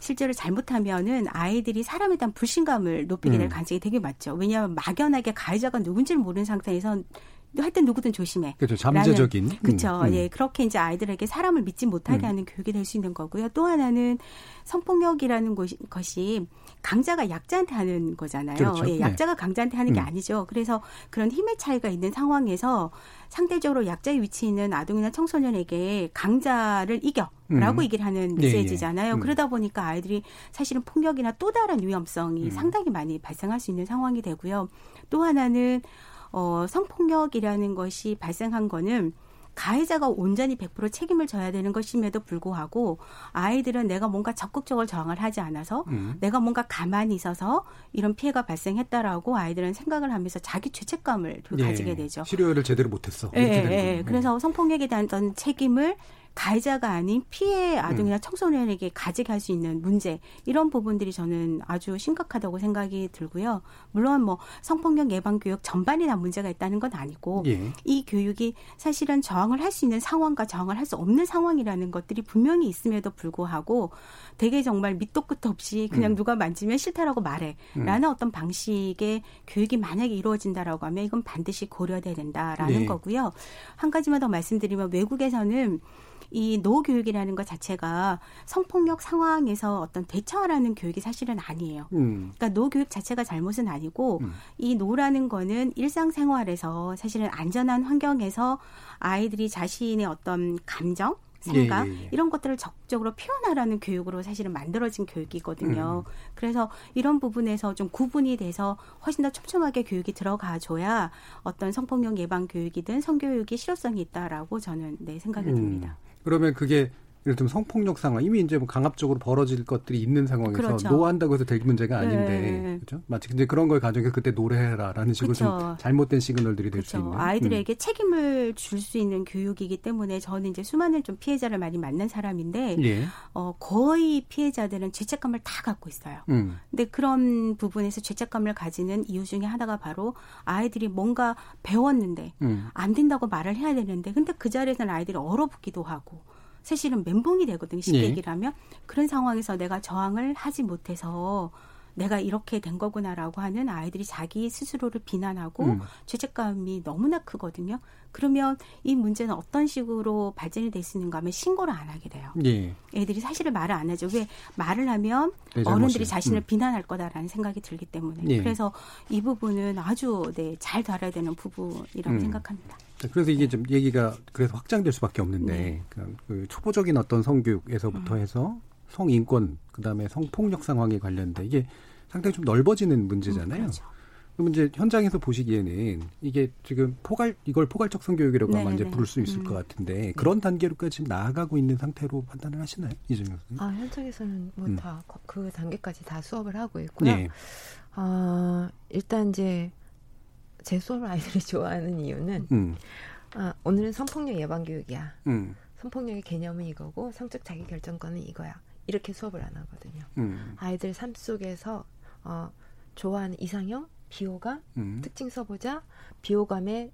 Speaker 9: 실제로 잘못하면은 아이들이 사람에 대한 불신감을 높이게 될 음. 가능성이 되게 많죠. 왜냐하면 막연하게 가해자가 누군지를 모르는 상태에서 하여튼 누구든 조심해.
Speaker 6: 그렇죠. 잠재적인.
Speaker 9: 그렇죠. 음, 음. 예, 그렇게 이제 아이들에게 사람을 믿지 못하게 음. 하는 교육이 될 수 있는 거고요. 또 하나는 성폭력이라는 것이, 것이 강자가 약자한테 하는 거잖아요. 그렇죠. 예, 약자가 네. 강자한테 하는 게 음. 아니죠. 그래서 그런 힘의 차이가 있는 상황에서 상대적으로 약자의 위치에 있는 아동이나 청소년에게 강자를 이겨 라고 음. 얘기를 하는. 메시지잖아요. 예, 예. 그러다 보니까 아이들이 사실은 폭력이나 또 다른 위험성이 음. 상당히 많이 발생할 수 있는 상황이 되고요. 또 하나는 어, 성폭력이라는 것이 발생한 거는 가해자가 온전히 100% 책임을 져야 되는 것임에도 불구하고 아이들은 내가 뭔가 적극적으로 저항을 하지 않아서 음. 내가 뭔가 가만히 있어서 이런 피해가 발생했다라고 아이들은 생각을 하면서 자기 죄책감을 예. 가지게 되죠.
Speaker 6: 치료를 제대로 못했어.
Speaker 9: 예, 예, 예. 그래서 성폭력에 대한 어떤 책임을 가해자가 아닌 피해 아동이나 음. 청소년에게 가지게 할 수 있는 문제 이런 부분들이 저는 아주 심각하다고 생각이 들고요. 물론 뭐 성폭력 예방 교육 전반이 다 문제가 있다는 건 아니고 예. 이 교육이 사실은 저항을 할 수 있는 상황과 저항을 할 수 없는 상황이라는 것들이 분명히 있음에도 불구하고 되게 정말 밑도 끝도 없이 그냥 음. 누가 만지면 싫다라고 말해라는 음. 어떤 방식의 교육이 만약에 이루어진다라고 하면 이건 반드시 고려돼야 된다라는 네. 거고요. 한 가지만 더 말씀드리면 외국에서는 이 노교육이라는 것 자체가 성폭력 상황에서 어떤 대처하라는 교육이 사실은 아니에요. 음. 그러니까 노교육 자체가 잘못은 아니고 음. 이 노라는 거는 일상생활에서 사실은 안전한 환경에서 아이들이 자신의 어떤 감정 생각 예, 예, 예. 이런 것들을 적극적으로 표현하라는 교육으로 사실은 만들어진 교육이거든요. 음. 그래서 이런 부분에서 좀 구분이 돼서 훨씬 더 촘촘하게 교육이 들어가줘야 어떤 성폭력 예방 교육이든 성교육이 실효성이 있다라고 저는 네 생각이 음. 듭니다.
Speaker 6: 그러면 그게 예를 들면 성폭력 상황 이미 이제 뭐 강압적으로 벌어질 것들이 있는 상황에서 그렇죠. 노한다고 해서 될 문제가 아닌데 네. 그렇죠? 마치 근데 그런 걸 가정해서 그때 노래해라라는 식으로 그렇죠. 좀 잘못된 시그널들이 될 수 있는
Speaker 9: 아이들에게 음. 책임을 줄 수 있는 교육이기 때문에 저는 이제 수많은 좀 피해자를 많이 만난 사람인데 예. 어, 거의 피해자들은 죄책감을 다 갖고 있어요. 음. 근데 그런 부분에서 죄책감을 가지는 이유 중에 하나가 바로 아이들이 뭔가 배웠는데 음. 안 된다고 말을 해야 되는데 근데 그 자리에서는 아이들이 얼어붙기도 하고 사실은 멘붕이 되거든요. 쉽게 네. 얘기를 하면. 그런 상황에서 내가 저항을 하지 못해서 내가 이렇게 된 거구나라고 하는 아이들이 자기 스스로를 비난하고 음. 죄책감이 너무나 크거든요. 그러면 이 문제는 어떤 식으로 발전이 될 수 있는가 하면 신고를 안 하게 돼요. 예. 애들이 사실을 말을 안 하죠. 왜 말을 하면 어른들이 자신을 음. 비난할 거다라는 생각이 들기 때문에. 예. 그래서 이 부분은 아주 네, 잘 다뤄야 되는 부분이라고 음. 생각합니다.
Speaker 6: 그래서 이게 좀 얘기가 그래서 확장될 수밖에 없는데 네. 그, 그 초보적인 어떤 성교육에서부터 음. 해서 성인권 그다음에 성폭력 상황에 관련된 이게 상당히 좀 넓어지는 문제잖아요. 음, 그렇죠. 그럼 이제 현장에서 보시기에는 이게 지금 포괄 이걸 포괄적 성교육이라고 아마 이제 부를 수 있을 음. 것 같은데 네. 그런 단계로까지 지금 나아가고 있는 상태로 판단을 하시나요, 이정현
Speaker 7: 선생님? 아 현장에서는 뭐 다그 음. 단계까지 다 수업을 하고 있고요. 네. 아 일단 이제 제 수업을 아이들이 좋아하는 이유는 음. 아, 오늘은 성폭력 예방 교육이야. 음. 성폭력의 개념은 이거고 성적 자기 결정권은 이거야. 이렇게 수업을 안 하거든요. 음. 아이들 삶 속에서 어, 좋아하는 이상형, 비호감, 음. 특징 써보자. 비호감에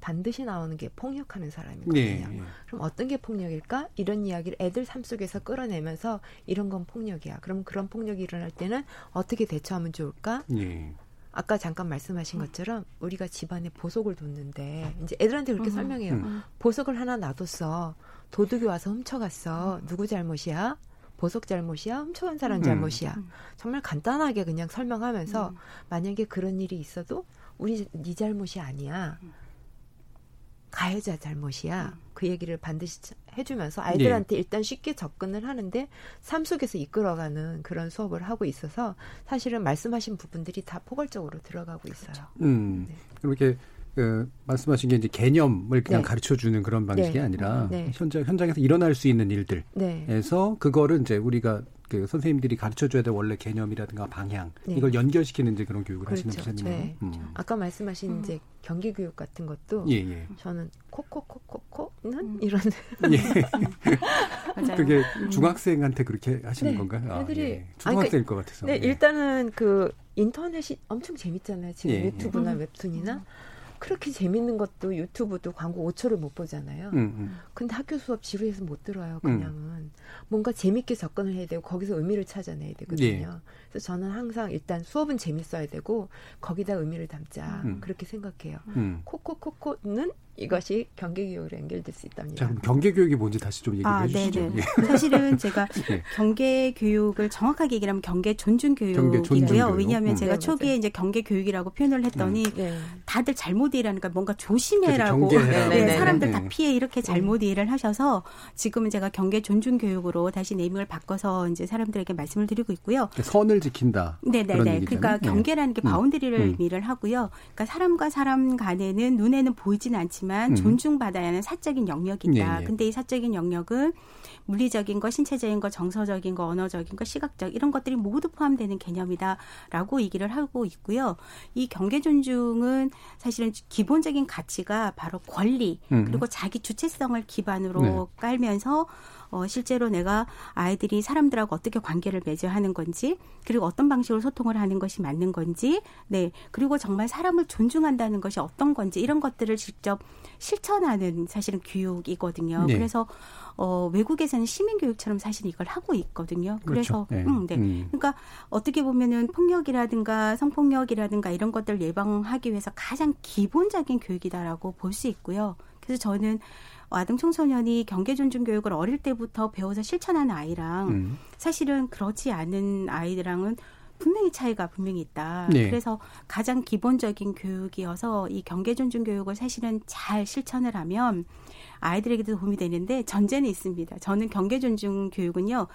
Speaker 7: 반드시 나오는 게 폭력하는 사람이거든요. 네, 네. 그럼 어떤 게 폭력일까? 이런 이야기를 애들 삶 속에서 끌어내면서 이런 건 폭력이야. 그럼 그런 폭력이 일어날 때는 어떻게 대처하면 좋을까? 네. 아까 잠깐 말씀하신 음. 것처럼 우리가 집안에 보석을 뒀는데 이제 애들한테 그렇게 음. 설명해요. 음. 보석을 하나 놔뒀어. 도둑이 와서 훔쳐갔어. 음. 누구 잘못이야? 보석 잘못이야? 훔쳐간 사람 음. 잘못이야? 음. 정말 간단하게 그냥 설명하면서 만약에 그런 일이 있어도 우리 네 잘못이 아니야. 가해자 잘못이야. 그 얘기를 반드시 해주면서 아이들한테 네. 일단 쉽게 접근을 하는데 삶 속에서 이끌어가는 그런 수업을 하고 있어서 사실은 말씀하신 부분들이 다 포괄적으로 들어가고 있어요. 그렇죠.
Speaker 6: 음, 네. 그렇게 그 말씀하신 게 이제 개념을 그냥 네. 가르쳐 주는 그런 방식이 네. 아니라 네. 현장 현장에서 일어날 수 있는 일들에서 네. 그거를 이제 우리가 그 선생님들이 가르쳐 줘야 될 원래 개념이라든가 방향 네. 이걸 연결시키는 이제 그런 교육을 그렇죠. 하시는 거잖아요. 네.
Speaker 7: 음. 아까 말씀하신 음. 이제 경기 교육 같은 것도 예, 예. 저는 코코코코코는 음. 이런
Speaker 6: 예. 그게 음. 중학생한테 그렇게 하시는 네. 건가요?
Speaker 7: 아, 애들이 예.
Speaker 6: 중학생일 것 같아서.
Speaker 7: 네, 예. 일단은 그 인터넷이 엄청 재밌잖아요. 지금 예, 유튜브나 웹툰이나 그렇게 재밌는 것도 유튜브도 광고 5초를 못 보잖아요. 음, 음. 근데 학교 수업 지루해서 못 들어요. 그냥은 음. 뭔가 재밌게 접근을 해야 되고 거기서 의미를 찾아내야 되거든요. 예. 그래서 저는 항상 일단 수업은 재밌어야 되고 거기다 의미를 담자 음. 그렇게 생각해요. 음. 코코코코는 이것이 경계교육으로 연결될 수 있답니다.
Speaker 6: 자, 그럼 경계교육이 뭔지 다시 좀 얘기해 아, 주시죠. 네네.
Speaker 9: 예. 사실은 제가 네. 경계교육을 정확하게 얘기하면 경계 존중 교육이고요. 왜냐하면 음. 제가 네, 초기에 맞아요. 이제 경계교육이라고 표현을 했더니 음. 네. 다들 잘못 이해하니까 뭔가 조심해라고 네, 네, 사람들 다 피해 이렇게 잘못 이해를 하셔서 지금은 제가 경계 존중 교육으로 다시 naming을 바꿔서 이제 사람들에게 말씀을 드리고 있고요.
Speaker 6: 그러니까 선을 지킨다.
Speaker 9: 네네네. 그러니까 경계라는 게 음. boundary를 음. 의미를 하고요. 그러니까 사람과 사람 간에는 눈에는 보이지는 않지만 음. 존중받아야 하는 사적인 영역이 있다. 네, 네. 근데 이 사적인 영역은 물리적인 거, 신체적인 거, 정서적인 거, 언어적인 거, 시각적 이런 것들이 모두 포함되는 개념이다라고 얘기를 하고 있고요. 이 경계 존중은 사실은 기본적인 가치가 바로 권리 음. 그리고 자기 주체성을 기반으로 네. 깔면서 어, 실제로 내가 아이들이 사람들하고 어떻게 관계를 맺어야 하는 건지, 그리고 어떤 방식으로 소통을 하는 것이 맞는 건지, 네, 그리고 정말 사람을 존중한다는 것이 어떤 건지, 이런 것들을 직접 실천하는 사실은 교육이거든요. 네. 그래서 어, 외국에서는 시민 교육처럼 사실 이걸 하고 있거든요. 그래서, 그렇죠. 네. 음, 네. 음. 그러니까 어떻게 보면은 폭력이라든가 성폭력이라든가 이런 것들 을 예방하기 위해서 가장 기본적인 교육이다라고 볼 수 있고요. 그래서 저는 아동 청소년이 경계 존중 교육을 어릴 때부터 배워서 실천하는 아이랑 음. 사실은 그렇지 않은 아이들랑은 분명히 차이가 분명히 있다. 네. 그래서 가장 기본적인 교육이어서 이 경계 존중 교육을 사실은 잘 실천을 하면 아이들에게도 도움이 되는데 전제는 있습니다. 저는 경계 존중 교육은요.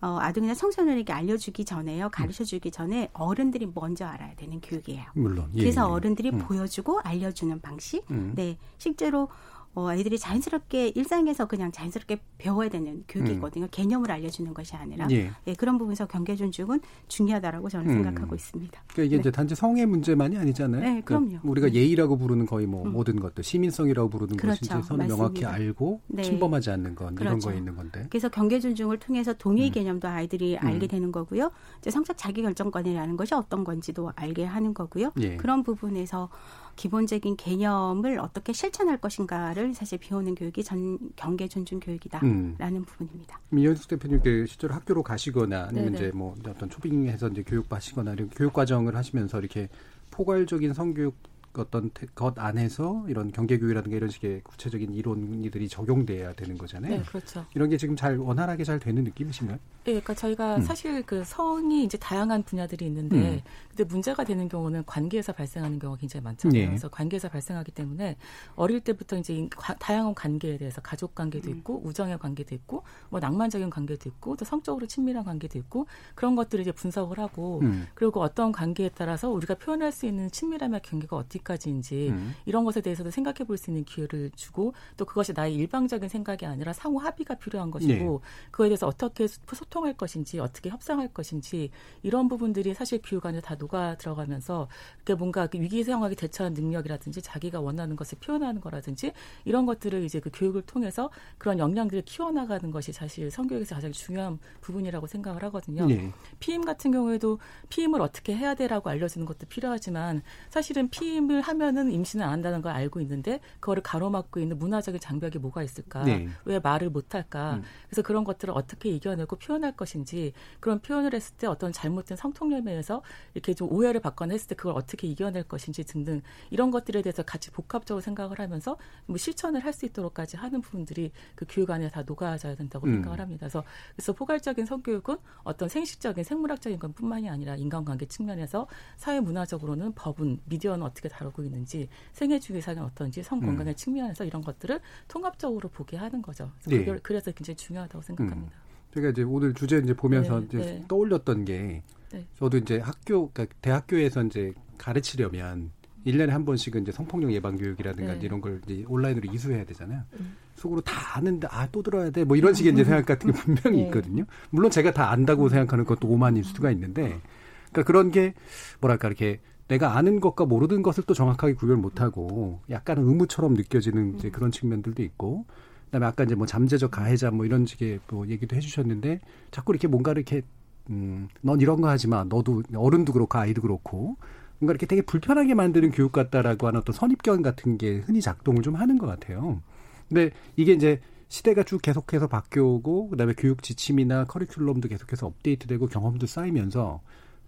Speaker 9: 어, 아동이나 청소년에게 알려주기 전에요, 가르쳐주기 전에 어른들이 먼저 알아야 되는 교육이에요.
Speaker 6: 물론.
Speaker 9: 예, 그래서 예. 어른들이 음. 보여주고 알려주는 방식. 음. 네, 실제로 어, 아이들이 자연스럽게 일상에서 그냥 자연스럽게 배워야 되는 교육이거든요. 음. 개념을 알려주는 것이 아니라 예. 예 그런 부분에서 경계 존중은 중요하다라고 저는 음. 생각하고 있습니다.
Speaker 6: 그러니까 이게 네. 이제 단지 성의 문제만이 아니잖아요.
Speaker 9: 네, 그럼요.
Speaker 6: 그러니까 우리가 네. 예의라고 부르는 거의 뭐 음. 모든 것들 시민성이라고 부르는 그렇죠. 것인지 선을 명확히 알고 네. 침범하지 않는 건 그렇죠. 이런 거에 있는 건데.
Speaker 9: 그래서 경계 존중을 통해서 동의 음. 개념도 아이들이 음. 알게 되는 거고요. 이제 성적 자기 결정권이라는 것이 어떤 건지도 알게 하는 거고요. 예. 그런 부분에서 기본적인 개념을 어떻게 실천할 것인가를 사실 배우는 교육이 전 경계 존중 교육이다라는 음. 부분입니다.
Speaker 6: 이현숙 대표님께 실제로 학교로 가시거나 아니면 네네. 이제 뭐 어떤 초빙해서 이제 교육 받시거나 이런 교육 과정을 하시면서 이렇게 포괄적인 성교육 어떤 것 안에서 이런 경계교육이라든가 이런 식의 구체적인 이론들이 적용돼야 되는 거잖아요.
Speaker 8: 네, 그렇죠.
Speaker 6: 이런 게 지금 잘 원활하게 잘 되는 느낌이신가요?
Speaker 8: 네, 그러니까 저희가 음. 사실 그 성이 이제 다양한 분야들이 있는데, 음. 근데 문제가 되는 경우는 관계에서 발생하는 경우가 굉장히 많잖아요. 네. 그래서 관계에서 발생하기 때문에 어릴 때부터 이제 다양한 관계에 대해서 가족 관계도 음. 있고 우정의 관계도 있고 뭐 낭만적인 관계도 있고 또 성적으로 친밀한 관계도 있고 그런 것들을 이제 분석을 하고 음. 그리고 어떤 관계에 따라서 우리가 표현할 수 있는 친밀함의 경계가 어 디까지인지 음. 이런 것에 대해서도 생각해 볼 수 있는 기회를 주고 또 그것이 나의 일방적인 생각이 아니라 상호 합의가 필요한 것이고 네. 그거에 대해서 어떻게 소통할 것인지 어떻게 협상할 것인지 이런 부분들이 사실 교육 안에 다 녹아 들어가면서 그게 뭔가 그 위기 상황에 대처하는 능력이라든지 자기가 원하는 것을 표현하는 거라든지 이런 것들을 이제 그 교육을 통해서 그런 역량들을 키워나가는 것이 사실 성교육에서 가장 중요한 부분이라고 생각을 하거든요. 네. 피임 같은 경우에도 피임을 어떻게 해야 돼라고 알려주는 것도 필요하지만 사실은 피임 을 하면은 임신을 안 한다는 걸 알고 있는데 그거를 가로막고 있는 문화적인 장벽이 뭐가 있을까? 네. 왜 말을 못 할까? 음. 그래서 그런 것들을 어떻게 이겨내고 표현할 것인지 그런 표현을 했을 때 어떤 잘못된 성통념에서 이렇게 좀 오해를 받거나 했을 때 그걸 어떻게 이겨낼 것인지 등등 이런 것들에 대해서 같이 복합적으로 생각을 하면서 뭐 실천을 할 수 있도록까지 하는 부분들이 그 교육 안에 다 녹아져야 된다고 음. 생각을 합니다. 그래서 그래서 포괄적인 성교육은 어떤 생식적인 생물학적인 것뿐만이 아니라 인간관계 측면에서 사회 문화적으로는 법은 미디어는 어떻게 다 루고 있는지 생애 주기상이 어떤지 성 건강의 음. 측면에서 이런 것들을 통합적으로 보게 하는 거죠. 그래서, 네. 그래서 굉장히 중요하다고 생각합니다. 음.
Speaker 6: 제가 이제 오늘 주제 이제 보면서 네, 이제 네. 떠올렸던 게 네. 저도 이제 학교 그러니까 대학교에서 이제 가르치려면 1년에 한 번씩은 이제 성폭력 예방 교육이라든가 네. 이런 걸 이제 온라인으로 이수해야 되잖아요. 음. 속으로 다 아는데 아 또 들어야 돼. 뭐 이런 식의 이제 생각 같은 게 분명히 네. 있거든요. 물론 제가 다 안다고 생각하는 것도 오만일 수가 있는데 그러니까 그런 게 뭐랄까 이렇게 내가 아는 것과 모르는 것을 또 정확하게 구별 못 하고 약간 의무처럼 느껴지는 이제 음. 그런 측면들도 있고 그다음에 아까 이제 뭐 잠재적 가해자 뭐 이런 식의 뭐 얘기도 해주셨는데 자꾸 이렇게 뭔가 이렇게 음, 넌 이런 거 하지 마. 너도 어른도 그렇고 아이도 그렇고 뭔가 이렇게 되게 불편하게 만드는 교육 같다라고 하는 어떤 선입견 같은 게 흔히 작동을 좀 하는 것 같아요. 근데 이게 이제 시대가 쭉 계속해서 바뀌고 그다음에 교육 지침이나 커리큘럼도 계속해서 업데이트되고 경험도 쌓이면서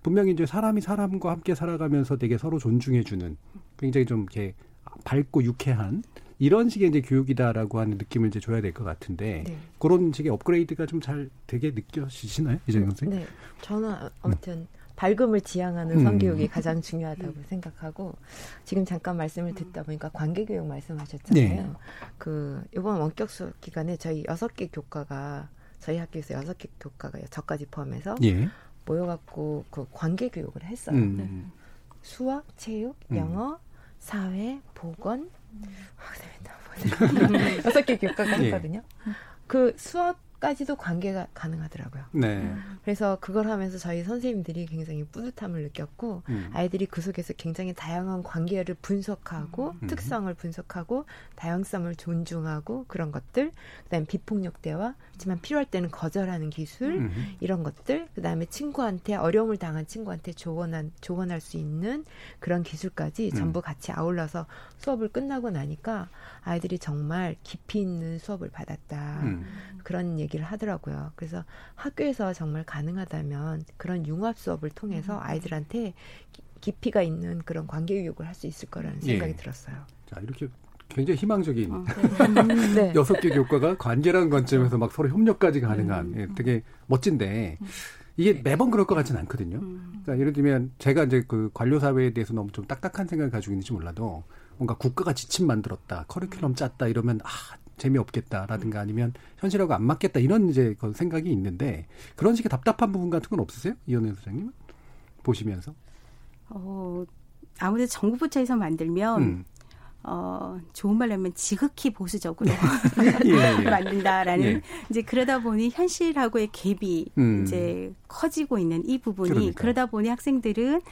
Speaker 6: 분명히 이제 사람이 사람과 함께 살아가면서 되게 서로 존중해주는 굉장히 좀 이렇게 밝고 유쾌한 이런 식의 이제 교육이다라고 하는 느낌을 이제 줘야 될 것 같은데 네. 그런 식의 업그레이드가 좀 잘 되게 느껴지시나요, 이재영 선생님? 네,
Speaker 7: 저는 아무튼 음. 밝음을 지향하는 음. 성교육이 가장 중요하다고 생각하고 지금 잠깐 말씀을 듣다 보니까 관계교육 말씀하셨잖아요. 네. 그 이번 원격 수업 기간에 저희 여섯 개 교과가 저희 학교에서 여섯 개 교과가 저까지 포함해서 예. 모여갖고 그 관계 교육을 했어요. 음. 네. 수학, 체육, 음. 영어, 사회, 보건, 아, 여섯 개 교과가 예. 했거든요. 그 수학 까지도 관계가 가능하더라고요. 네. 그래서 그걸 하면서 저희 선생님들이 굉장히 뿌듯함을 느꼈고 음. 아이들이 그 속에서 굉장히 다양한 관계를 분석하고 음. 특성을 분석하고 다양성을 존중하고 그런 것들 그다음에 비폭력 대화 하지만 필요할 때는 거절하는 기술 음. 이런 것들 그다음에 친구한테 어려움을 당한 친구한테 조언한 조언할 수 있는 그런 기술까지 음. 전부 같이 아울러서 수업을 끝나고 나니까 아이들이 정말 깊이 있는 수업을 받았다 음. 그런 얘기 얘기를 하더라고요. 그래서 학교에서 정말 가능하다면 그런 융합 수업을 통해서 음. 아이들한테 깊이가 있는 그런 관계 교육을 할 수 있을 거라는 생각이 예. 들었어요.
Speaker 6: 자, 이렇게 굉장히 희망적인 어, 네. 여섯 개 교과가 관계라는 관점에서 막 서로 협력까지 가능한 음. 예, 되게 멋진데 음. 이게 매번 그럴 것 같지는 않거든요. 음. 그러니까 예를 들면 제가 이제 그 관료 사회에 대해서 너무 좀 딱딱한 생각을 가지고 있는지 몰라도 뭔가 국가가 지침 만들었다, 커리큘럼 짰다 이러면 아 재미없겠다라든가 아니면 현실하고 안 맞겠다 이런 이제 그 생각이 있는데 그런 식의 답답한 부분 같은 건 없으세요? 이현애 소장님 보시면서?
Speaker 9: 어, 아무래도 정부 부처에서 만들면 음. 어, 좋은 말로 하면 지극히 보수적으로 예, 예. 만든다라는 예. 이제 그러다 보니 현실하고의 갭이 음. 이제 커지고 있는 이 부분이 그러니까. 그러다 보니 학생들은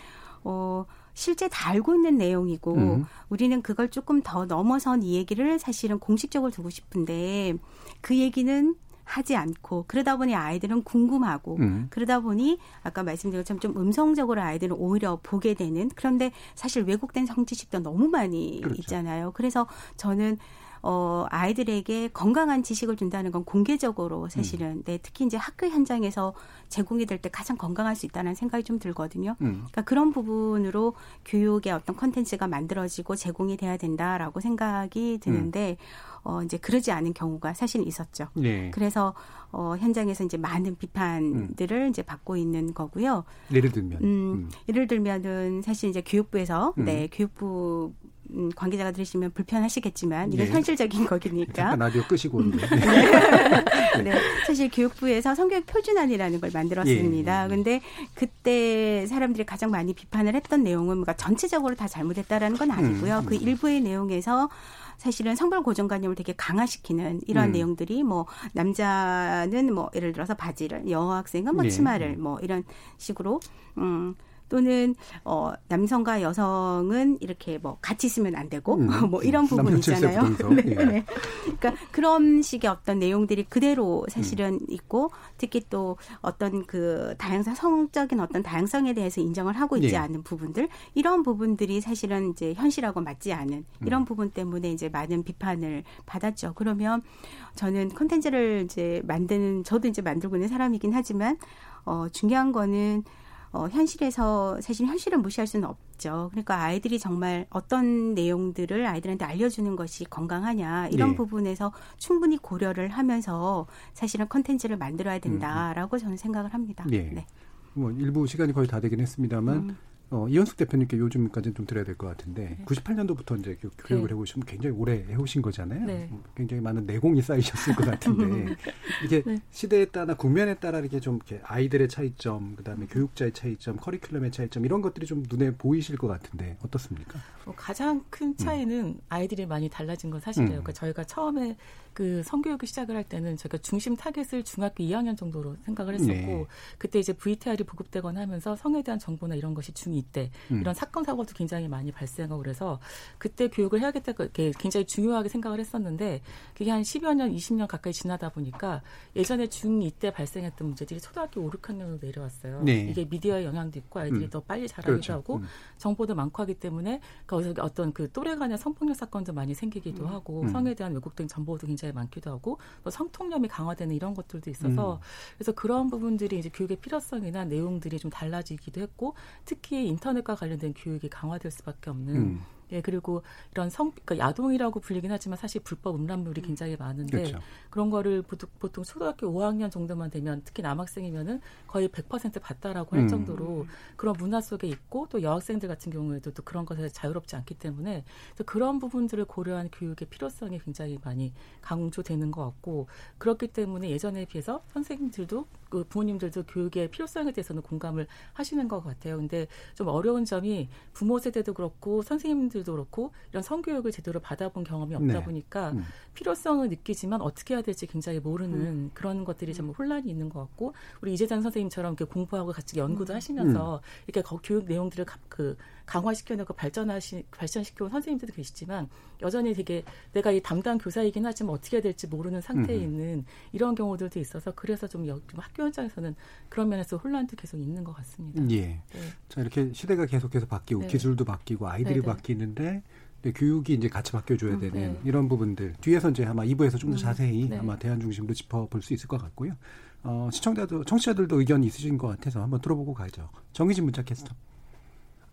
Speaker 9: 어 실제 다 알고 있는 내용이고 음. 우리는 그걸 조금 더 넘어선 이 얘기를 사실은 공식적으로 두고 싶은데 그 얘기는 하지 않고 그러다 보니 아이들은 궁금하고 음. 그러다 보니 아까 말씀드린 것처럼 좀 음성적으로 아이들은 오히려 보게 되는 그런데 사실 왜곡된 성지식도 너무 많이 그렇죠. 있잖아요. 그래서 저는 어, 아이들에게 건강한 지식을 준다는 건 공개적으로 사실은 음. 네, 특히 이제 학교 현장에서 제공이 될 때 가장 건강할 수 있다는 생각이 좀 들거든요. 음. 그러니까 그런 부분으로 교육의 어떤 컨텐츠가 만들어지고 제공이 돼야 된다라고 생각이 드는데 음. 어, 이제 그러지 않은 경우가 사실 있었죠. 네. 그래서 어, 현장에서 이제 많은 비판들을 음. 이제 받고 있는 거고요.
Speaker 6: 예를 들면, 음,
Speaker 9: 음. 예를 들면은 사실 이제 교육부에서 음. 네 교육부 음, 관계자가 들으시면 불편하시겠지만 이게 네. 현실적인 거기니까.
Speaker 6: 라디오 끄시고 네.
Speaker 9: 네. 사실 교육부에서 성교육 표준안이라는 걸 만들었습니다. 예. 근데 그때 사람들이 가장 많이 비판을 했던 내용은 뭔가 전체적으로 다 잘못했다라는 건 아니고요. 음. 그 일부의 내용에서 사실은 성별 고정관념을 되게 강화시키는 이런 음. 내용들이 뭐 남자는 뭐 예를 들어서 바지를 여학생은 뭐 네. 치마를 뭐 이런 식으로 음 또는 어 남성과 여성은 이렇게 뭐 같이 있으면 안 되고 음. 뭐 이런 부분 있잖아요. 네, 예. 네. 그러니까 그런 식의 어떤 내용들이 그대로 사실은 음. 있고 특히 또 어떤 그 다양성 성적인 어떤 다양성에 대해서 인정을 하고 있지 네. 않은 부분들 이런 부분들이 사실은 이제 현실하고 맞지 않은 이런 음. 부분 때문에 이제 많은 비판을 받았죠. 그러면 저는 콘텐츠를 이제 만드는 저도 이제 만들고 있는 사람이긴 하지만 어 중요한 거는 어, 현실에서 사실 현실을 무시할 수는 없죠. 그러니까 아이들이 정말 어떤 내용들을 아이들한테 알려주는 것이 건강하냐 이런 네. 부분에서 충분히 고려를 하면서 사실은 컨텐츠를 만들어야 된다라고 저는 생각을 합니다.
Speaker 6: 네. 네. 뭐 일부 시간이 거의 다 되긴 했습니다만 음. 어, 이현숙 대표님께 요즘까지는 좀 드려야 될 것 같은데 네. 98년도부터 이제 교육을 네. 해오시면 굉장히 오래 해오신 거잖아요. 네. 음, 굉장히 많은 내공이 쌓이셨을 것 같은데 이게 네. 시대에 따라 국면에 따라 이렇게 좀 이렇게 아이들의 차이점, 그다음에 교육자의 차이점, 커리큘럼의 차이점 이런 것들이 좀 눈에 보이실 것 같은데 어떻습니까?
Speaker 8: 뭐 가장 큰 차이는 음. 아이들이 많이 달라진 건 사실이에요. 음. 그러니까 저희가 처음에 그 성교육을 시작을 할 때는 저희가 중심 타겟을 중학교 2학년 정도로 생각을 했었고 네. 그때 이제 VTR이 보급되거나 하면서 성에 대한 정보나 이런 것이 중2 중2때 음. 이런 사건 사고도 굉장히 많이 발생하고 그래서 그때 교육을 해야겠다 게 굉장히 중요하게 생각을 했었는데 그게 한 10여 년, 20년 가까이 지나다 보니까 예전에 중2 때 발생했던 문제들이 초등학교 5, 6학년으로 내려왔어요. 네. 이게 미디어의 영향도 있고 아이들이 음. 더 빨리 자라기도 그렇죠. 하고 음. 정보도 많고 하기 때문에 거기서 어떤 그 또래 간의 성폭력 사건도 많이 생기기도 음. 하고 음. 성에 대한 왜곡된 정보도 굉장히 많기도 하고 또 성통념이 강화되는 이런 것들도 있어서 음. 그래서 그런 부분들이 이제 교육의 필요성이나 내용들이 좀 달라지기도 했고 특히 인터넷과 관련된 교육이 강화될 수밖에 없는 음. 예, 그리고 이런 성, 그러니까 야동이라고 불리긴 하지만 사실 불법 음란물이 음. 굉장히 많은데 그렇죠. 그런 거를 보통, 보통 초등학교 5학년 정도만 되면 특히 남학생이면은 거의 100% 봤다라고 할 음. 정도로 그런 문화 속에 있고 또 여학생들 같은 경우에도 또 그런 것에 자유롭지 않기 때문에 그런 부분들을 고려한 교육의 필요성이 굉장히 많이 강조되는 것 같고 그렇기 때문에 예전에 비해서 선생님들도 그 부모님들도 교육의 필요성에 대해서는 공감을 하시는 것 같아요. 근데 좀 어려운 점이 부모 세대도 그렇고 선생님들 도 그렇고 이런 성교육을 제대로 받아본 경험이 없다 네. 보니까 음. 필요성을 느끼지만 어떻게 해야 될지 굉장히 모르는 음. 그런 것들이 좀 혼란이 있는 것 같고 우리 이재단 선생님처럼 이렇게 공부하고 같이 연구도 음. 하시면서 음. 이렇게 교육 내용들을 그 강화시켜내고 발전하시 발전시켜 온 선생님들도 계시지만 여전히 되게 내가 이 담당 교사이긴 하지만 어떻게 해야 될지 모르는 상태에 음. 있는 이런 경우들도 있어서 그래서 좀, 여, 좀 학교 현장에서는 그런 면에서 혼란도 계속 있는 것 같습니다.
Speaker 6: 예. 네. 자 이렇게 시대가 계속해서 바뀌고 네. 기술도 바뀌고 아이들이 네네. 바뀌는데 네, 교육이 이제 같이 바뀌어줘야 음, 되는 네. 이런 부분들 뒤에서 이제 아마 2부에서 좀더 음, 자세히 네. 아마 대안 중심으로 짚어볼 수 있을 것 같고요. 어, 시청자도 청취자들도 의견이 있으신 것 같아서 한번 들어보고 가죠. 정희진 문자 캐스터.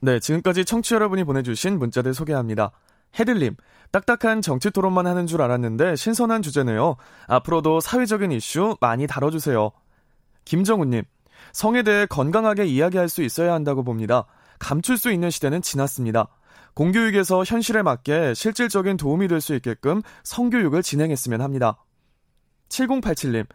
Speaker 10: 네, 지금까지 청취 여러분이 보내주신 문자들 소개합니다. 헤들님, 딱딱한 정치 토론만 하는 줄 알았는데 신선한 주제네요. 앞으로도 사회적인 이슈 많이 다뤄주세요. 김정우님, 성에 대해 건강하게 이야기할 수 있어야 한다고 봅니다. 감출 수 있는 시대는 지났습니다. 공교육에서 현실에 맞게 실질적인 도움이 될 수 있게끔 성교육을 진행했으면 합니다. 7087님,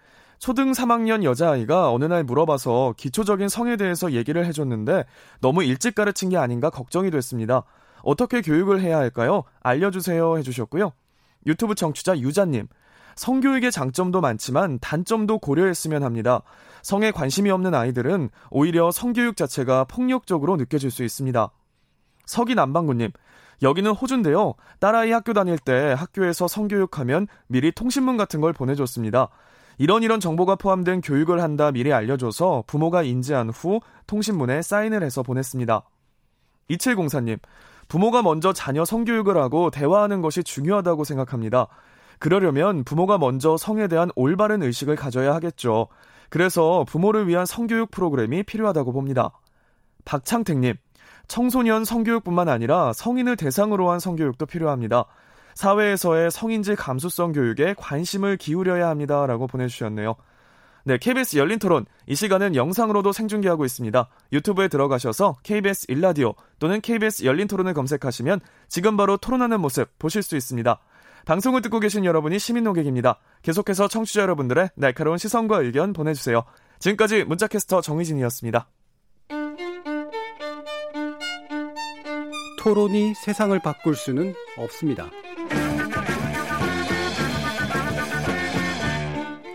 Speaker 10: 초등 3학년 여자아이가 어느 날 물어봐서 기초적인 성에 대해서 얘기를 해줬는데 너무 일찍 가르친 게 아닌가 걱정이 됐습니다. 어떻게 교육을 해야 할까요? 알려주세요 해주셨고요. 유튜브 청취자 유자님. 성교육의 장점도 많지만 단점도 고려했으면 합니다. 성에 관심이 없는 아이들은 오히려 성교육 자체가 폭력적으로 느껴질 수 있습니다. 서기 남방구님. 여기는 호주인데요. 딸아이 학교 다닐 때 학교에서 성교육하면 미리 통신문 같은 걸 보내줬습니다. 이런 이런 정보가 포함된 교육을 한다 미리 알려줘서 부모가 인지한 후 통신문에 사인을 해서 보냈습니다. 2704님, 부모가 먼저 자녀 성교육을 하고 대화하는 것이 중요하다고 생각합니다. 그러려면 부모가 먼저 성에 대한 올바른 의식을 가져야 하겠죠. 그래서 부모를 위한 성교육 프로그램이 필요하다고 봅니다. 박창택님, 청소년 성교육뿐만 아니라 성인을 대상으로 한 성교육도 필요합니다. 사회에서의 성인지 감수성 교육에 관심을 기울여야 합니다라고 보내주셨네요. 네, KBS 열린 토론. 이 시간은 영상으로도 생중계하고 있습니다. 유튜브에 들어가셔서 KBS 일라디오 또는 KBS 열린 토론을 검색하시면 지금 바로 토론하는 모습 보실 수 있습니다. 방송을 듣고 계신 여러분이 시민 노객입니다. 계속해서 청취자 여러분들의 날카로운 시선과 의견 보내주세요. 지금까지 문자캐스터 정희진이었습니다.
Speaker 6: 토론이 세상을 바꿀 수는 없습니다.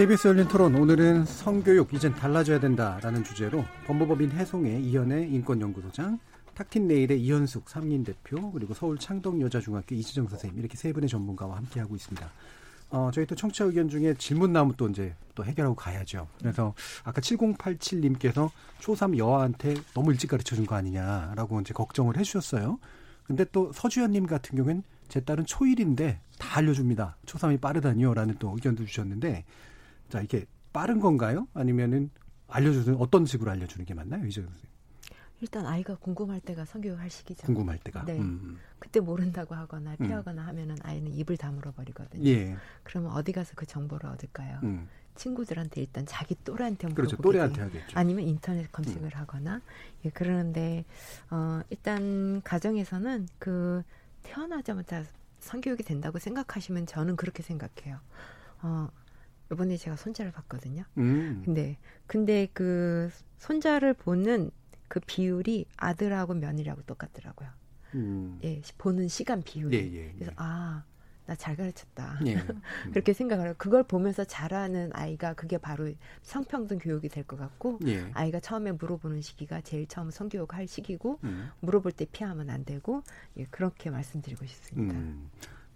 Speaker 6: KBS 열린 토론 오늘은 성교육 이젠 달라져야 된다라는 주제로 법무법인 해송의 이현애 인권연구소장 탁틴네일의 이현숙 삼인 대표 그리고 서울 창덕여자중학교 이지정 선생님 이렇게 세 분의 전문가와 함께 하고 있습니다. 어, 저희 또 청취자 의견 중에 질문 나오면 또 이제 또 해결하고 가야죠. 그래서 아까 7087님께서 초3 여아한테 너무 일찍 가르쳐 준 거 아니냐라고 이제 걱정을 해 주셨어요. 근데 또 서주현님 같은 경우엔 제 딸은 초1인데 다 알려줍니다. 초3이 빠르다니요. 라는 또 의견도 주셨는데 자, 이게 빠른 건가요? 아니면은 알려주는 어떤 식으로 알려주는 게 맞나요, 이재 선생님?
Speaker 7: 일단 아이가 궁금할 때가 성교육 할 시기죠.
Speaker 6: 궁금할 때가.
Speaker 7: 네. 음. 그때 모른다고 하거나 피하거나 음. 하면은 아이는 입을 다물어 버리거든요. 예. 그러면 어디 가서 그 정보를 얻을까요? 음. 친구들한테 일단 자기 또래한테
Speaker 6: 그렇죠. 또래한테 하겠죠.
Speaker 7: 아니면 인터넷 검색을 음. 하거나 예, 그러는데 어 일단 가정에서는 그 태어나자마자 성교육이 된다고 생각하시면 저는 그렇게 생각해요. 어 이번에 제가 손자를 봤거든요. 음. 근데 근데 그 손자를 보는 그 비율이 아들하고 며느리하고 똑같더라고요. 음. 예, 보는 시간 비율이. 예, 예, 예. 그래서 아, 나 잘 가르쳤다. 예. 음. 그렇게 생각을 해요. 그걸 보면서 자라는 아이가 그게 바로 성평등 교육이 될 것 같고 예. 아이가 처음에 물어보는 시기가 제일 처음 성교육 할 시기고 음. 물어볼 때 피하면 안 되고 예, 그렇게 말씀드리고 싶습니다.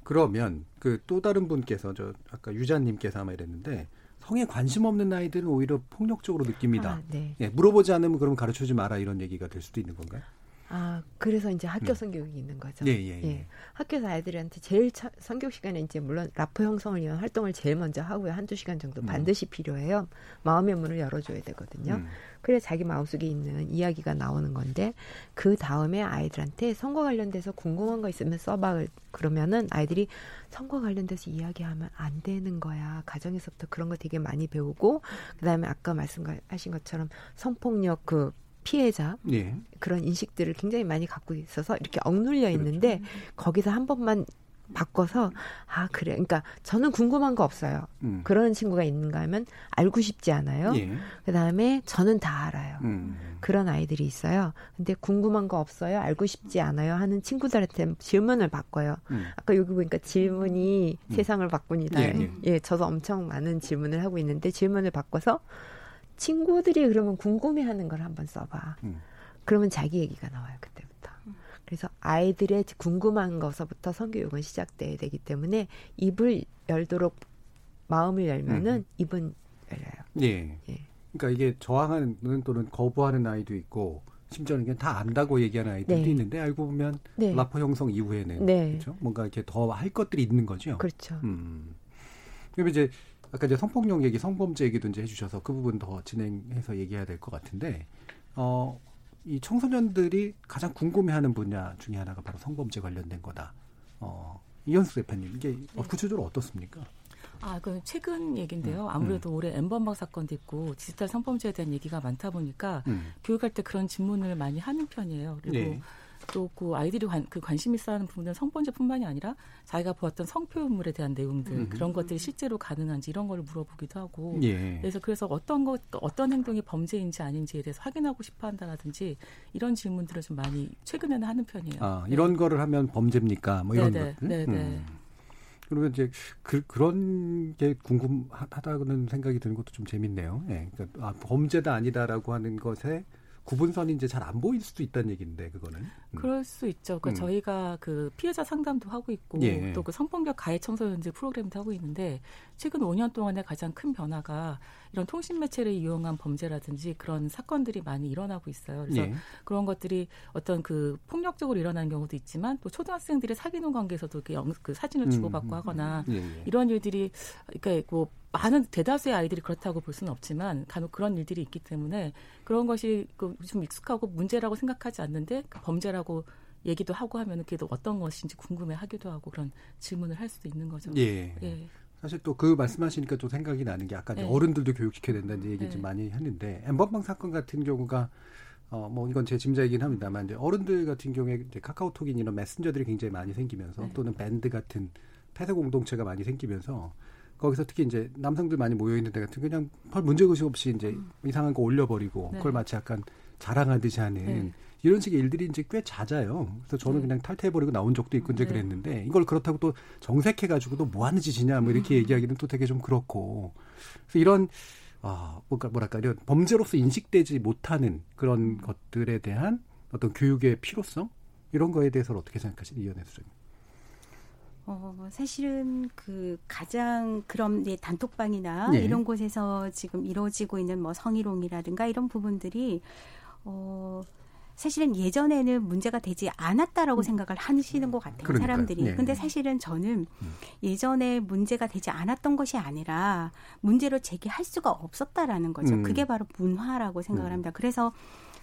Speaker 7: 음.
Speaker 6: 그러면 그 또 다른 분께서 저 아까 유자님께서 아마 이랬는데 성에 관심 없는 아이들은 오히려 폭력적으로 느낍니다. 아, 네. 예, 물어보지 않으면 그럼 가르쳐주지 마라 이런 얘기가 될 수도 있는 건가요?
Speaker 7: 아, 그래서 이제 학교 음. 성교육이 있는 거죠. 예, 예, 예. 예. 학교에서 아이들한테 제일 차, 성교육 시간에 이제 물론 라포 형성을 위한 활동을 제일 먼저 하고요. 한두 시간 정도 음. 반드시 필요해요. 마음의 문을 열어줘야 되거든요. 음. 그래 자기 마음속에 있는 이야기가 나오는 건데 그 다음에 아이들한테 선거 관련돼서 궁금한 거 있으면 써봐 그러면은 아이들이 선거 관련돼서 이야기하면 안 되는 거야 가정에서부터 그런 거 되게 많이 배우고 그 다음에 아까 말씀하신 것처럼 성폭력 그 피해자 예. 그런 인식들을 굉장히 많이 갖고 있어서 이렇게 억눌려 있는데 그렇죠. 거기서 한 번만 바꿔서 아 그래 그러니까 저는 궁금한 거 없어요 음. 그런 친구가 있는가 하면 알고 싶지 않아요 예. 그다음에 저는 다 알아요 음. 그런 아이들이 있어요 근데 궁금한 거 없어요 알고 싶지 않아요 하는 친구들한테 질문을 바꿔요 음. 아까 여기 보니까 질문이 음. 세상을 바꾼이다 예, 예. 예 저도 엄청 많은 질문을 하고 있는데 질문을 바꿔서 친구들이 그러면 궁금해하는 걸 한번 써봐 음. 그러면 자기 얘기가 나와요 그때 그래서 아이들의 궁금한 것서부터 성교육은 시작돼야 되기 때문에 입을 열도록 마음을 열면은 음. 입은 열려요.
Speaker 6: 예. 예. 그러니까 이게 저항하는 또는 거부하는 아이도 있고 심지어는 그냥 다 안다고 얘기하는 아이들도 네. 있는데 알고 보면 네. 라포 형성 이후에는 네. 그렇죠? 뭔가 이렇게 더 할 것들이 있는 거죠.
Speaker 7: 그렇죠. 음.
Speaker 6: 그럼 이제 아까 이제 성폭력 얘기, 성범죄 얘기도 이제 해주셔서 그 부분 더 진행해서 얘기해야 될 것 같은데 어. 이 청소년들이 가장 궁금해하는 분야 중에 하나가 바로 성범죄 관련된 거다. 어, 이현수 대표님 이게 네. 구체적으로 어떻습니까?
Speaker 8: 아, 그 최근 얘기인데요. 음, 아무래도 음. 올해 엠번방 사건도 있고 디지털 성범죄에 대한 얘기가 많다 보니까 음. 교육할 때 그런 질문을 많이 하는 편이에요. 그리고 네. 또 그 아이들이 관, 그 관심 있어 하는 부분은 성범죄뿐만이 아니라 자기가 보았던 성표현물에 대한 내용들 음. 그런 것들이 실제로 가능한지 이런 걸 물어보기도 하고 예. 그래서 그래서 어떤 것 어떤 행동이 범죄인지 아닌지에 대해서 확인하고 싶어 한다라든지 이런 질문들을 좀 많이 최근에는 하는 편이에요.
Speaker 6: 아, 이런 네. 거를 하면 범죄입니까? 뭐 이런 네네. 것들.
Speaker 8: 네, 네. 음.
Speaker 6: 그러면 이제 그, 그런 게 궁금하다는 생각이 드는 것도 좀 재밌네요. 예. 그러니까 아, 범죄다 아니다라고 하는 것에 구분선이 이제 잘 안 보일 수도 있다는 얘기인데 그거는 음.
Speaker 8: 그럴 수 있죠. 그러니까 음. 저희가 그 피해자 상담도 하고 있고 예. 또그 성폭력 가해 청소년들 프로그램도 하고 있는데 최근 5년 동안의 가장 큰 변화가 이런 통신 매체를 이용한 범죄라든지 그런 사건들이 많이 일어나고 있어요. 그래서 예. 그런 것들이 어떤 그 폭력적으로 일어나는 경우도 있지만 또 초등학생들의 사귀는 관계에서도 그, 영, 그 사진을 음, 주고받고 음, 하거나 예, 예. 이런 일들이 그러니까 뭐 많은 대다수의 아이들이 그렇다고 볼 수는 없지만 간혹 그런 일들이 있기 때문에 그런 것이 그좀 익숙하고 문제라고 생각하지 않는데 그 범죄라고 얘기도 하고 하면 그래도 어떤 것인지 궁금해하기도 하고 그런 질문을 할 수도 있는 거죠.
Speaker 6: 예. 예. 사실 또 그 말씀하시니까 또 생각이 나는 게 아까 네. 어른들도 교육시켜야 된다는 얘기 좀 네. 많이 했는데 엠번방 사건 같은 경우가 어, 뭐, 이건 제 짐작이긴 합니다만, 이제 어른들 같은 경우에 이제 카카오톡인 이런 메신저들이 굉장히 많이 생기면서 네. 또는 밴드 같은 폐쇄 공동체가 많이 생기면서 거기서 특히 이제 남성들 많이 모여 있는 데 같은 그냥 별 문제 의식 없이 이제 음. 이상한 거 올려버리고 네. 그걸 마치 약간 자랑하듯이 하는 네. 이런 식의 일들이 이제 꽤 잦아요. 그래서 저는 네. 그냥 탈퇴해버리고 나온 적도 있고 이제 네. 그랬는데 이걸 그렇다고 또 정색해가지고 또 뭐 하는 짓이냐 뭐 이렇게 음. 얘기하기는 또 되게 좀 그렇고 그래서 이런 아, 뭐랄까, 뭐랄까, 이런 범죄로서 인식되지 못하는 그런 음. 것들에 대한 어떤 교육의 필요성? 이런 거에 대해서는 어떻게 생각하시는 이현애 수장님?
Speaker 9: 어, 사실은 그 가장 그런 예, 단톡방이나 네. 이런 곳에서 지금 이루어지고 있는 뭐 성희롱이라든가 이런 부분들이 어, 사실은 예전에는 문제가 되지 않았다라고 음. 생각을 하시는 것 같아요, 그러니까요. 사람들이. 네. 근데 사실은 저는 음. 예전에 문제가 되지 않았던 것이 아니라 문제로 제기할 수가 없었다라는 거죠. 음. 그게 바로 문화라고 생각을 음. 합니다. 그래서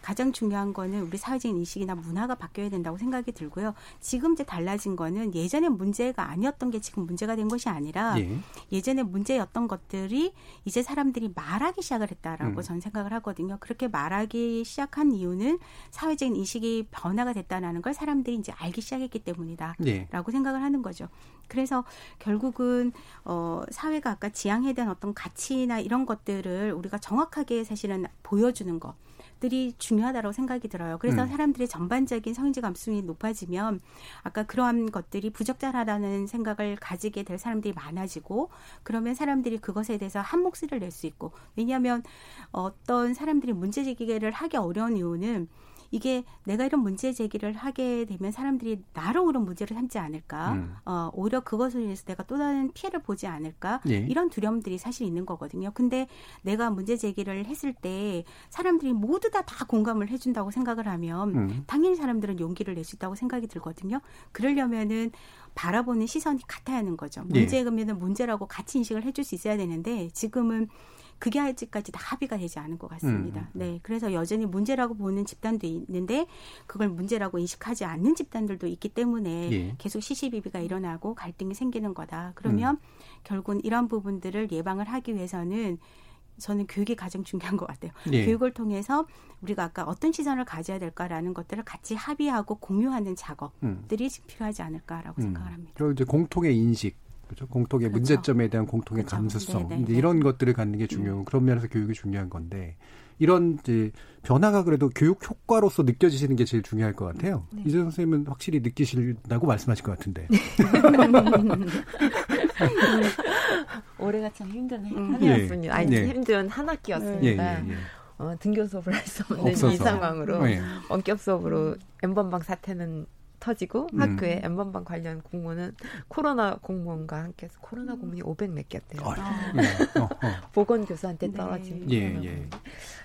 Speaker 9: 가장 중요한 거는 우리 사회적인 인식이나 문화가 바뀌어야 된다고 생각이 들고요. 지금 이제 달라진 거는 예전에 문제가 아니었던 게 지금 문제가 된 것이 아니라 예. 전에 문제였던 것들이 이제 사람들이 말하기 시작을 했다라고 음. 저는 생각을 하거든요. 그렇게 말하기 시작한 이유는 사회적인 인식이 변화가 됐다는 걸 사람들이 이제 알기 시작했기 때문이다라고 예. 생각을 하는 거죠. 그래서 결국은 어 사회가 아까 지향해야 되는 어떤 가치나 이런 것들을 우리가 정확하게 사실은 보여주는 것 들이 중요하다고 생각이 들어요. 그래서 음. 사람들의 전반적인 성인지 감수성이 높아지면 아까 그러한 것들이 부적절하다는 생각을 가지게 될 사람들이 많아지고 그러면 사람들이 그것에 대해서 한 목소리를 낼 수 있고 왜냐하면 어떤 사람들이 문제 제기를 하기 어려운 이유는 이게 내가 이런 문제 제기를 하게 되면 사람들이 나로 그런 문제를 삼지 않을까? 음. 어, 오히려 그것을 위해서 내가 또 다른 피해를 보지 않을까? 예. 이런 두려움들이 사실 있는 거거든요. 근데 내가 문제 제기를 했을 때 사람들이 모두 다 다 공감을 해준다고 생각을 하면 음. 당연히 사람들은 용기를 낼 수 있다고 생각이 들거든요. 그러려면은 바라보는 시선이 같아야 하는 거죠. 문제면은 예. 문제라고 같이 인식을 해줄 수 있어야 되는데 지금은 그게 아직까지 다 합의가 되지 않은 것 같습니다. 음. 네. 그래서 여전히 문제라고 보는 집단도 있는데 그걸 문제라고 인식하지 않는 집단들도 있기 때문에 예. 계속 시시비비가 일어나고 갈등이 생기는 거다. 그러면 음. 결국은 이런 부분들을 예방을 하기 위해서는 저는 교육이 가장 중요한 것 같아요. 예. 교육을 통해서 우리가 아까 어떤 시선을 가져야 될까라는 것들을 같이 합의하고 공유하는 작업들이 음. 필요하지 않을까라고 음. 생각을 합니다.
Speaker 6: 그리고 이제 공통의 인식 그렇죠. 공통의 그렇죠. 문제점에 대한 공통의 그렇죠. 감수성 네네. 이제 이런 것들을 갖는 게 중요. 음. 그런 면에서 교육이 중요한 건데 이런 이제 변화가 그래도 교육 효과로서 느껴지시는 게 제일 중요할 것 같아요. 네. 이재 선생님은 확실히 느끼신다고 말씀하실 것 같은데. 네.
Speaker 7: 올해가 참 힘든 음. 한 해였습니다. 아니 네. 힘든 한 학기였습니다. 예, 예, 예. 어, 등교 수업을 할 수 없는 없어서. 이 상황으로 예. 원격 수업으로 엠번방 사태는 터지고 음. 학교에 엠번방 관련 공무원은 코로나 공무원과 함께 해서 코로나 공무원이 500몇 개였대요. 아. 네. 어, 어. 보건교수한테 네. 떨어진 네. 예, 예.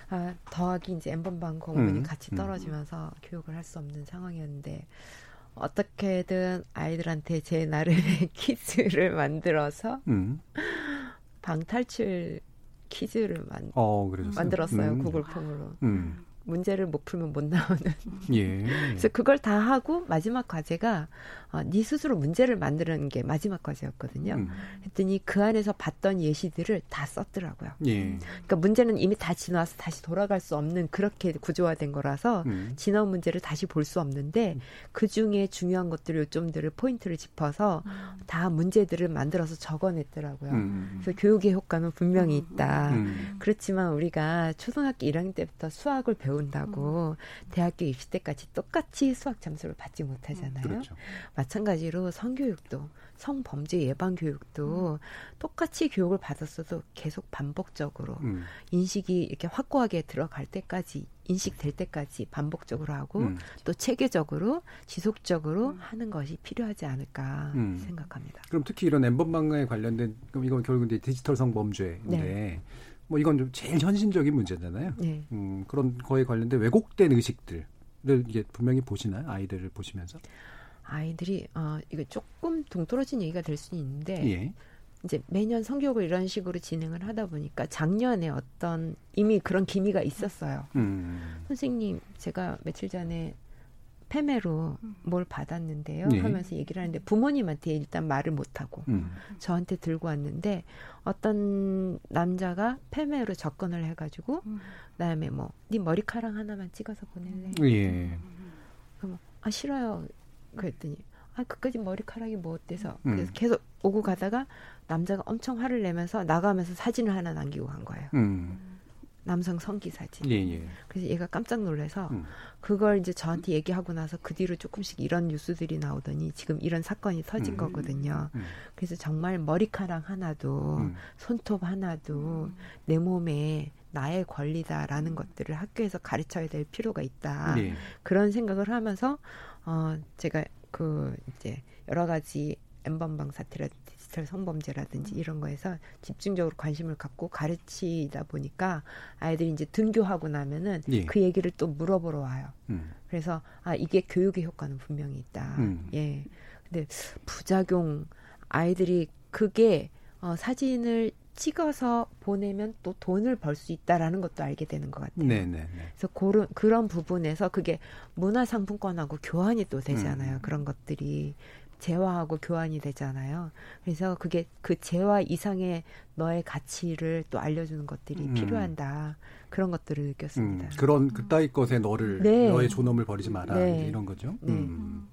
Speaker 7: 아, 더하기 이제 엠번방 공무원이 음. 같이 음. 떨어지면서 음. 교육을 할 수 없는 상황이었는데 어떻게든 아이들한테 제 나름의 퀴즈를 만들어서 음. 방탈출 퀴즈를 만, 어, 만들었어요 음. 구글 폼으로. 음. 문제를 못 풀면 못 나오는. 예. 그래서 그걸 다 하고 마지막 과제가 어, 네 스스로 문제를 만드는 게 마지막 과제였거든요. 음. 했더니 그 안에서 봤던 예시들을 다 썼더라고요. 예. 그러니까 문제는 이미 다 지나와서 다시 돌아갈 수 없는 그렇게 구조화된 거라서 음. 지나온 문제를 다시 볼 수 없는데 음. 그 중에 중요한 것들 요점들을 포인트를 짚어서 음. 다 문제들을 만들어서 적어냈더라고요. 음. 그래서 교육의 효과는 분명히 있다. 음. 그렇지만 우리가 초등학교 1학년 때부터 수학을 배 운다고 대학교 입시 때까지 똑같이 수학 점수를 받지 못하잖아요. 그렇죠. 마찬가지로 성교육도 성범죄 예방 교육도 음. 똑같이 교육을 받았어도 계속 반복적으로 음. 인식이 이렇게 확고하게 들어갈 때까지 인식될 때까지 반복적으로 하고 음. 또 체계적으로 지속적으로 음. 하는 것이 필요하지 않을까 음. 생각합니다.
Speaker 6: 그럼 특히 이런 엠번방에 관련된 그럼 이건 결국 이제 디지털 성범죄인데 네. 뭐 이건 좀 제일 현실적인 문제잖아요. 네. 음, 그런 거에 관련된 왜곡된 의식들을 이게 분명히 보시나요? 아이들을 보시면서?
Speaker 7: 아이들이 어 이거 조금 동떨어진 얘기가 될 수는 있는데 예. 이제 매년 성교육을 이런 식으로 진행을 하다 보니까 작년에 어떤 이미 그런 기미가 있었어요. 음. 선생님 제가 며칠 전에 패매로 뭘 받았는데요. 네. 하면서 얘기를 하는데 부모님한테 일단 말을 못 하고 음. 저한테 들고 왔는데 어떤 남자가 패매로 접근을 해가지고 음. 그다음에 뭐 네 머리카락 하나만 찍어서 보낼래. 예. 그럼 아 싫어요. 그랬더니 아 그까지 머리카락이 뭐 어때서 음. 그래서 계속 오고 가다가 남자가 엄청 화를 내면서 나가면서 사진을 하나 남기고 간 거예요. 음. 남성 성기 사진. 예, 예. 그래서 얘가 깜짝 놀라서 음. 그걸 이제 저한테 얘기하고 나서 그 뒤로 조금씩 이런 뉴스들이 나오더니 지금 이런 사건이 터진 음. 거거든요. 음. 그래서 정말 머리카락 하나도 음. 손톱 하나도 내 몸에 나의 권리다라는 것들을 학교에서 가르쳐야 될 필요가 있다. 네. 그런 생각을 하면서 어 제가 그 이제 여러 가지 엠번방 사태라든지 디지털 성범죄라든지 음. 이런 거에서 집중적으로 관심을 갖고 가르치다 보니까 아이들이 이제 등교하고 나면은 예. 그 얘기를 또 물어보러 와요. 음. 그래서 아 이게 교육의 효과는 분명히 있다. 음. 예. 근데 부작용 아이들이 그게 어 사진을 찍어서 보내면 또 돈을 벌 수 있다라는 것도 알게 되는 것 같아요.
Speaker 6: 네네. 네,
Speaker 7: 그래서 그런 그런 부분에서 그게 문화 상품권하고 교환이 또 되잖아요. 음. 그런 것들이 재화하고 교환이 되잖아요. 그래서 그게 그 재화 이상의 너의 가치를 또 알려주는 것들이 음. 필요한다. 그런 것들을 느꼈습니다. 음.
Speaker 6: 그런 그따위 것에 너를 네. 너의 존엄을 버리지 마라 네. 이런 거죠. 네. 음.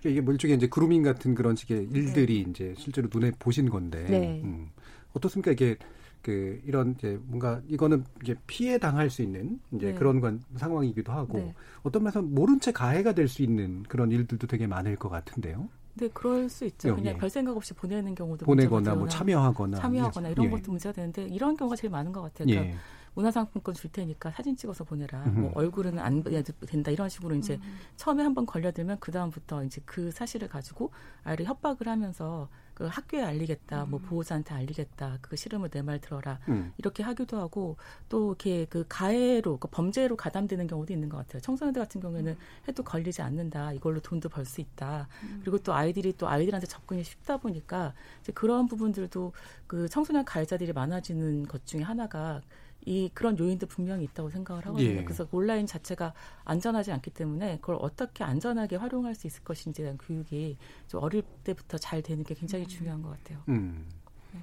Speaker 6: 그러니까 이게 뭐 일종의 이제 그루밍 같은 그런 식의 일들이 네. 이제 실제로 눈에 보신 건데 네. 음. 어떻습니까? 이게 그 이런 이제 뭔가 이거는 이제 피해 당할 수 있는 이제 네. 그런 건 상황이기도 하고 네. 어떤 면에서 모른 채 가해가 될 수 있는 그런 일들도 되게 많을 것 같은데요.
Speaker 8: 네, 그럴 수 있죠. 그냥 예. 별 생각 없이 보내는 경우도
Speaker 6: 보내거나 뭐 참여하거나
Speaker 8: 참여하거나 이런 예. 것도 문제가 되는데 이런 경우가 제일 많은 것 같아요. 그러니까 예. 문화상품권 줄 테니까 사진 찍어서 보내라. 뭐 얼굴은 안 된다 이런 식으로 이제 음. 처음에 한번 걸려들면 그 다음부터 이제 그 사실을 가지고 아이를 협박을 하면서 그 학교에 알리겠다, 뭐 음. 뭐 보호자한테 알리겠다, 그 싫으면 내 말 들어라 음. 이렇게 하기도 하고 또 이렇게 그 가해로 그 범죄로 가담되는 경우도 있는 것 같아요. 청소년들 같은 경우에는 음. 해도 걸리지 않는다, 이걸로 돈도 벌 수 있다. 음. 그리고 또 아이들이 또 아이들한테 접근이 쉽다 보니까 이제 그런 부분들도 그 청소년 가해자들이 많아지는 것 중에 하나가 이 그런 요인도 분명히 있다고 생각을 하거든요. 예. 그래서 온라인 자체가 안전하지 않기 때문에 그걸 어떻게 안전하게 활용할 수 있을 것인지에 대한 교육이 좀 어릴 때부터 잘 되는 게 굉장히 음. 중요한 것 같아요. 음.
Speaker 6: 네.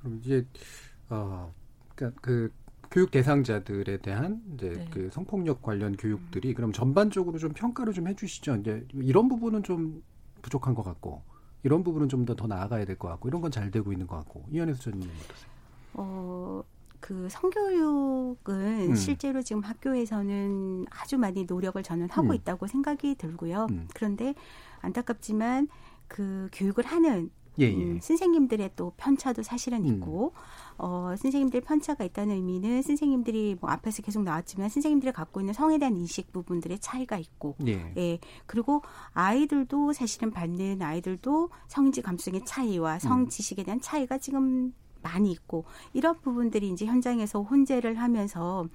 Speaker 6: 그럼 이제 어 그러니까 그 교육 대상자들에 대한 이제 네. 그 성폭력 관련 교육들이 음. 그럼 전반적으로 좀 평가를 좀 해주시죠. 이제 이런 부분은 좀 부족한 것 같고 이런 부분은 좀 더 더 나아가야 될 것 같고 이런 건 잘 되고 있는 것 같고 이현혜 수전님 어떠세요?
Speaker 9: 어 그 성교육은 음. 실제로 지금 학교에서는 아주 많이 노력을 저는 하고 음. 있다고 생각이 들고요. 음. 그런데 안타깝지만 그 교육을 하는 예, 예. 음, 선생님들의 또 편차도 사실은 있고 음. 어, 선생님들 편차가 있다는 의미는 선생님들이 뭐 앞에서 계속 나왔지만 선생님들이 갖고 있는 성에 대한 인식 부분들의 차이가 있고 예. 예. 그리고 아이들도 사실은 받는 아이들도 성인지 감수성의 차이와 성 지식에 대한 차이가 지금 많이 있고 이런 부분들이 이제 현장에서 혼재를 하면서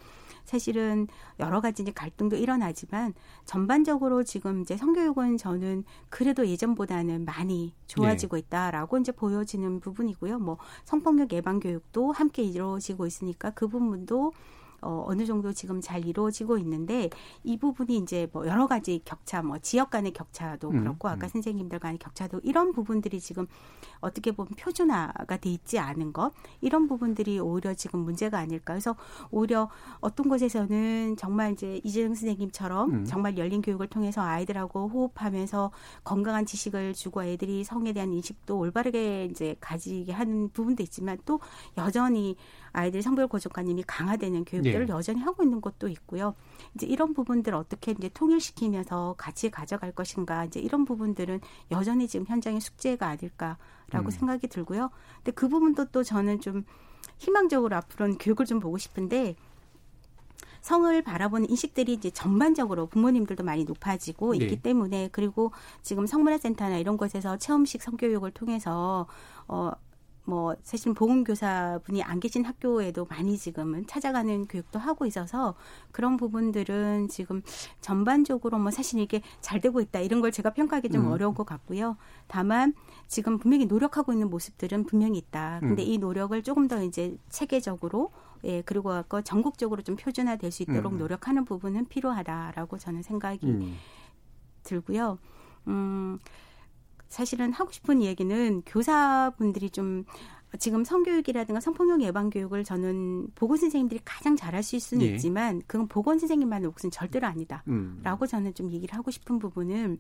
Speaker 9: 사실은 여러 가지 이제 갈등도 일어나지만 전반적으로 지금 이제 성교육은 저는 그래도 예전보다는 많이 좋아지고 네. 있다라고 이제 보여지는 부분이고요. 뭐 성폭력 예방 교육도 함께 이루어지고 있으니까 그 부분도 어, 어느 정도 지금 잘 이루어지고 있는데 이 부분이 이제 뭐 여러 가지 격차, 뭐 지역 간의 격차도 음, 그렇고 아까 음. 선생님들 간의 격차도 이런 부분들이 지금 어떻게 보면 표준화가 돼 있지 않은 것 이런 부분들이 오히려 지금 문제가 아닐까. 그래서 오히려 어떤 곳에서는 정말 이제 이재영 선생님처럼 음. 정말 열린 교육을 통해서 아이들하고 호흡하면서 건강한 지식을 주고 애들이 성에 대한 인식도 올바르게 이제 가지게 하는 부분도 있지만 또 여전히 아이들 성별 고정관념이 강화되는 교육들을 네. 여전히 하고 있는 것도 있고요. 이제 이런 부분들을 어떻게 이제 통일시키면서 같이 가져갈 것인가 이제 이런 부분들은 여전히 지금 현장의 숙제가 아닐까라고 음. 생각이 들고요. 근데 그 부분도 또 저는 좀 희망적으로 앞으로는 교육을 좀 보고 싶은데 성을 바라보는 인식들이 이제 전반적으로 부모님들도 많이 높아지고 네. 있기 때문에 그리고 지금 성문화센터나 이런 곳에서 체험식 성교육을 통해서 어 뭐 사실 보건교사분이 안 계신 학교에도 많이 지금은 찾아가는 교육도 하고 있어서 그런 부분들은 지금 전반적으로 뭐 사실 이게 잘 되고 있다 이런 걸 제가 평가하기 좀 음. 어려운 것 같고요. 다만 지금 분명히 노력하고 있는 모습들은 분명히 있다. 근데 음. 이 노력을 조금 더 이제 체계적으로 예 그리고 아까 전국적으로 좀 표준화될 수 있도록 음. 노력하는 부분은 필요하다라고 저는 생각이 음. 들고요. 음. 사실은 하고 싶은 얘기는 교사분들이 좀 지금 성교육이라든가 성폭력 예방 교육을 저는 보건 선생님들이 가장 잘할 수 있을 수는 예. 있지만 그건 보건 선생님만의 몫은 절대로 아니다라고 음. 저는 좀 얘기를 하고 싶은 부분은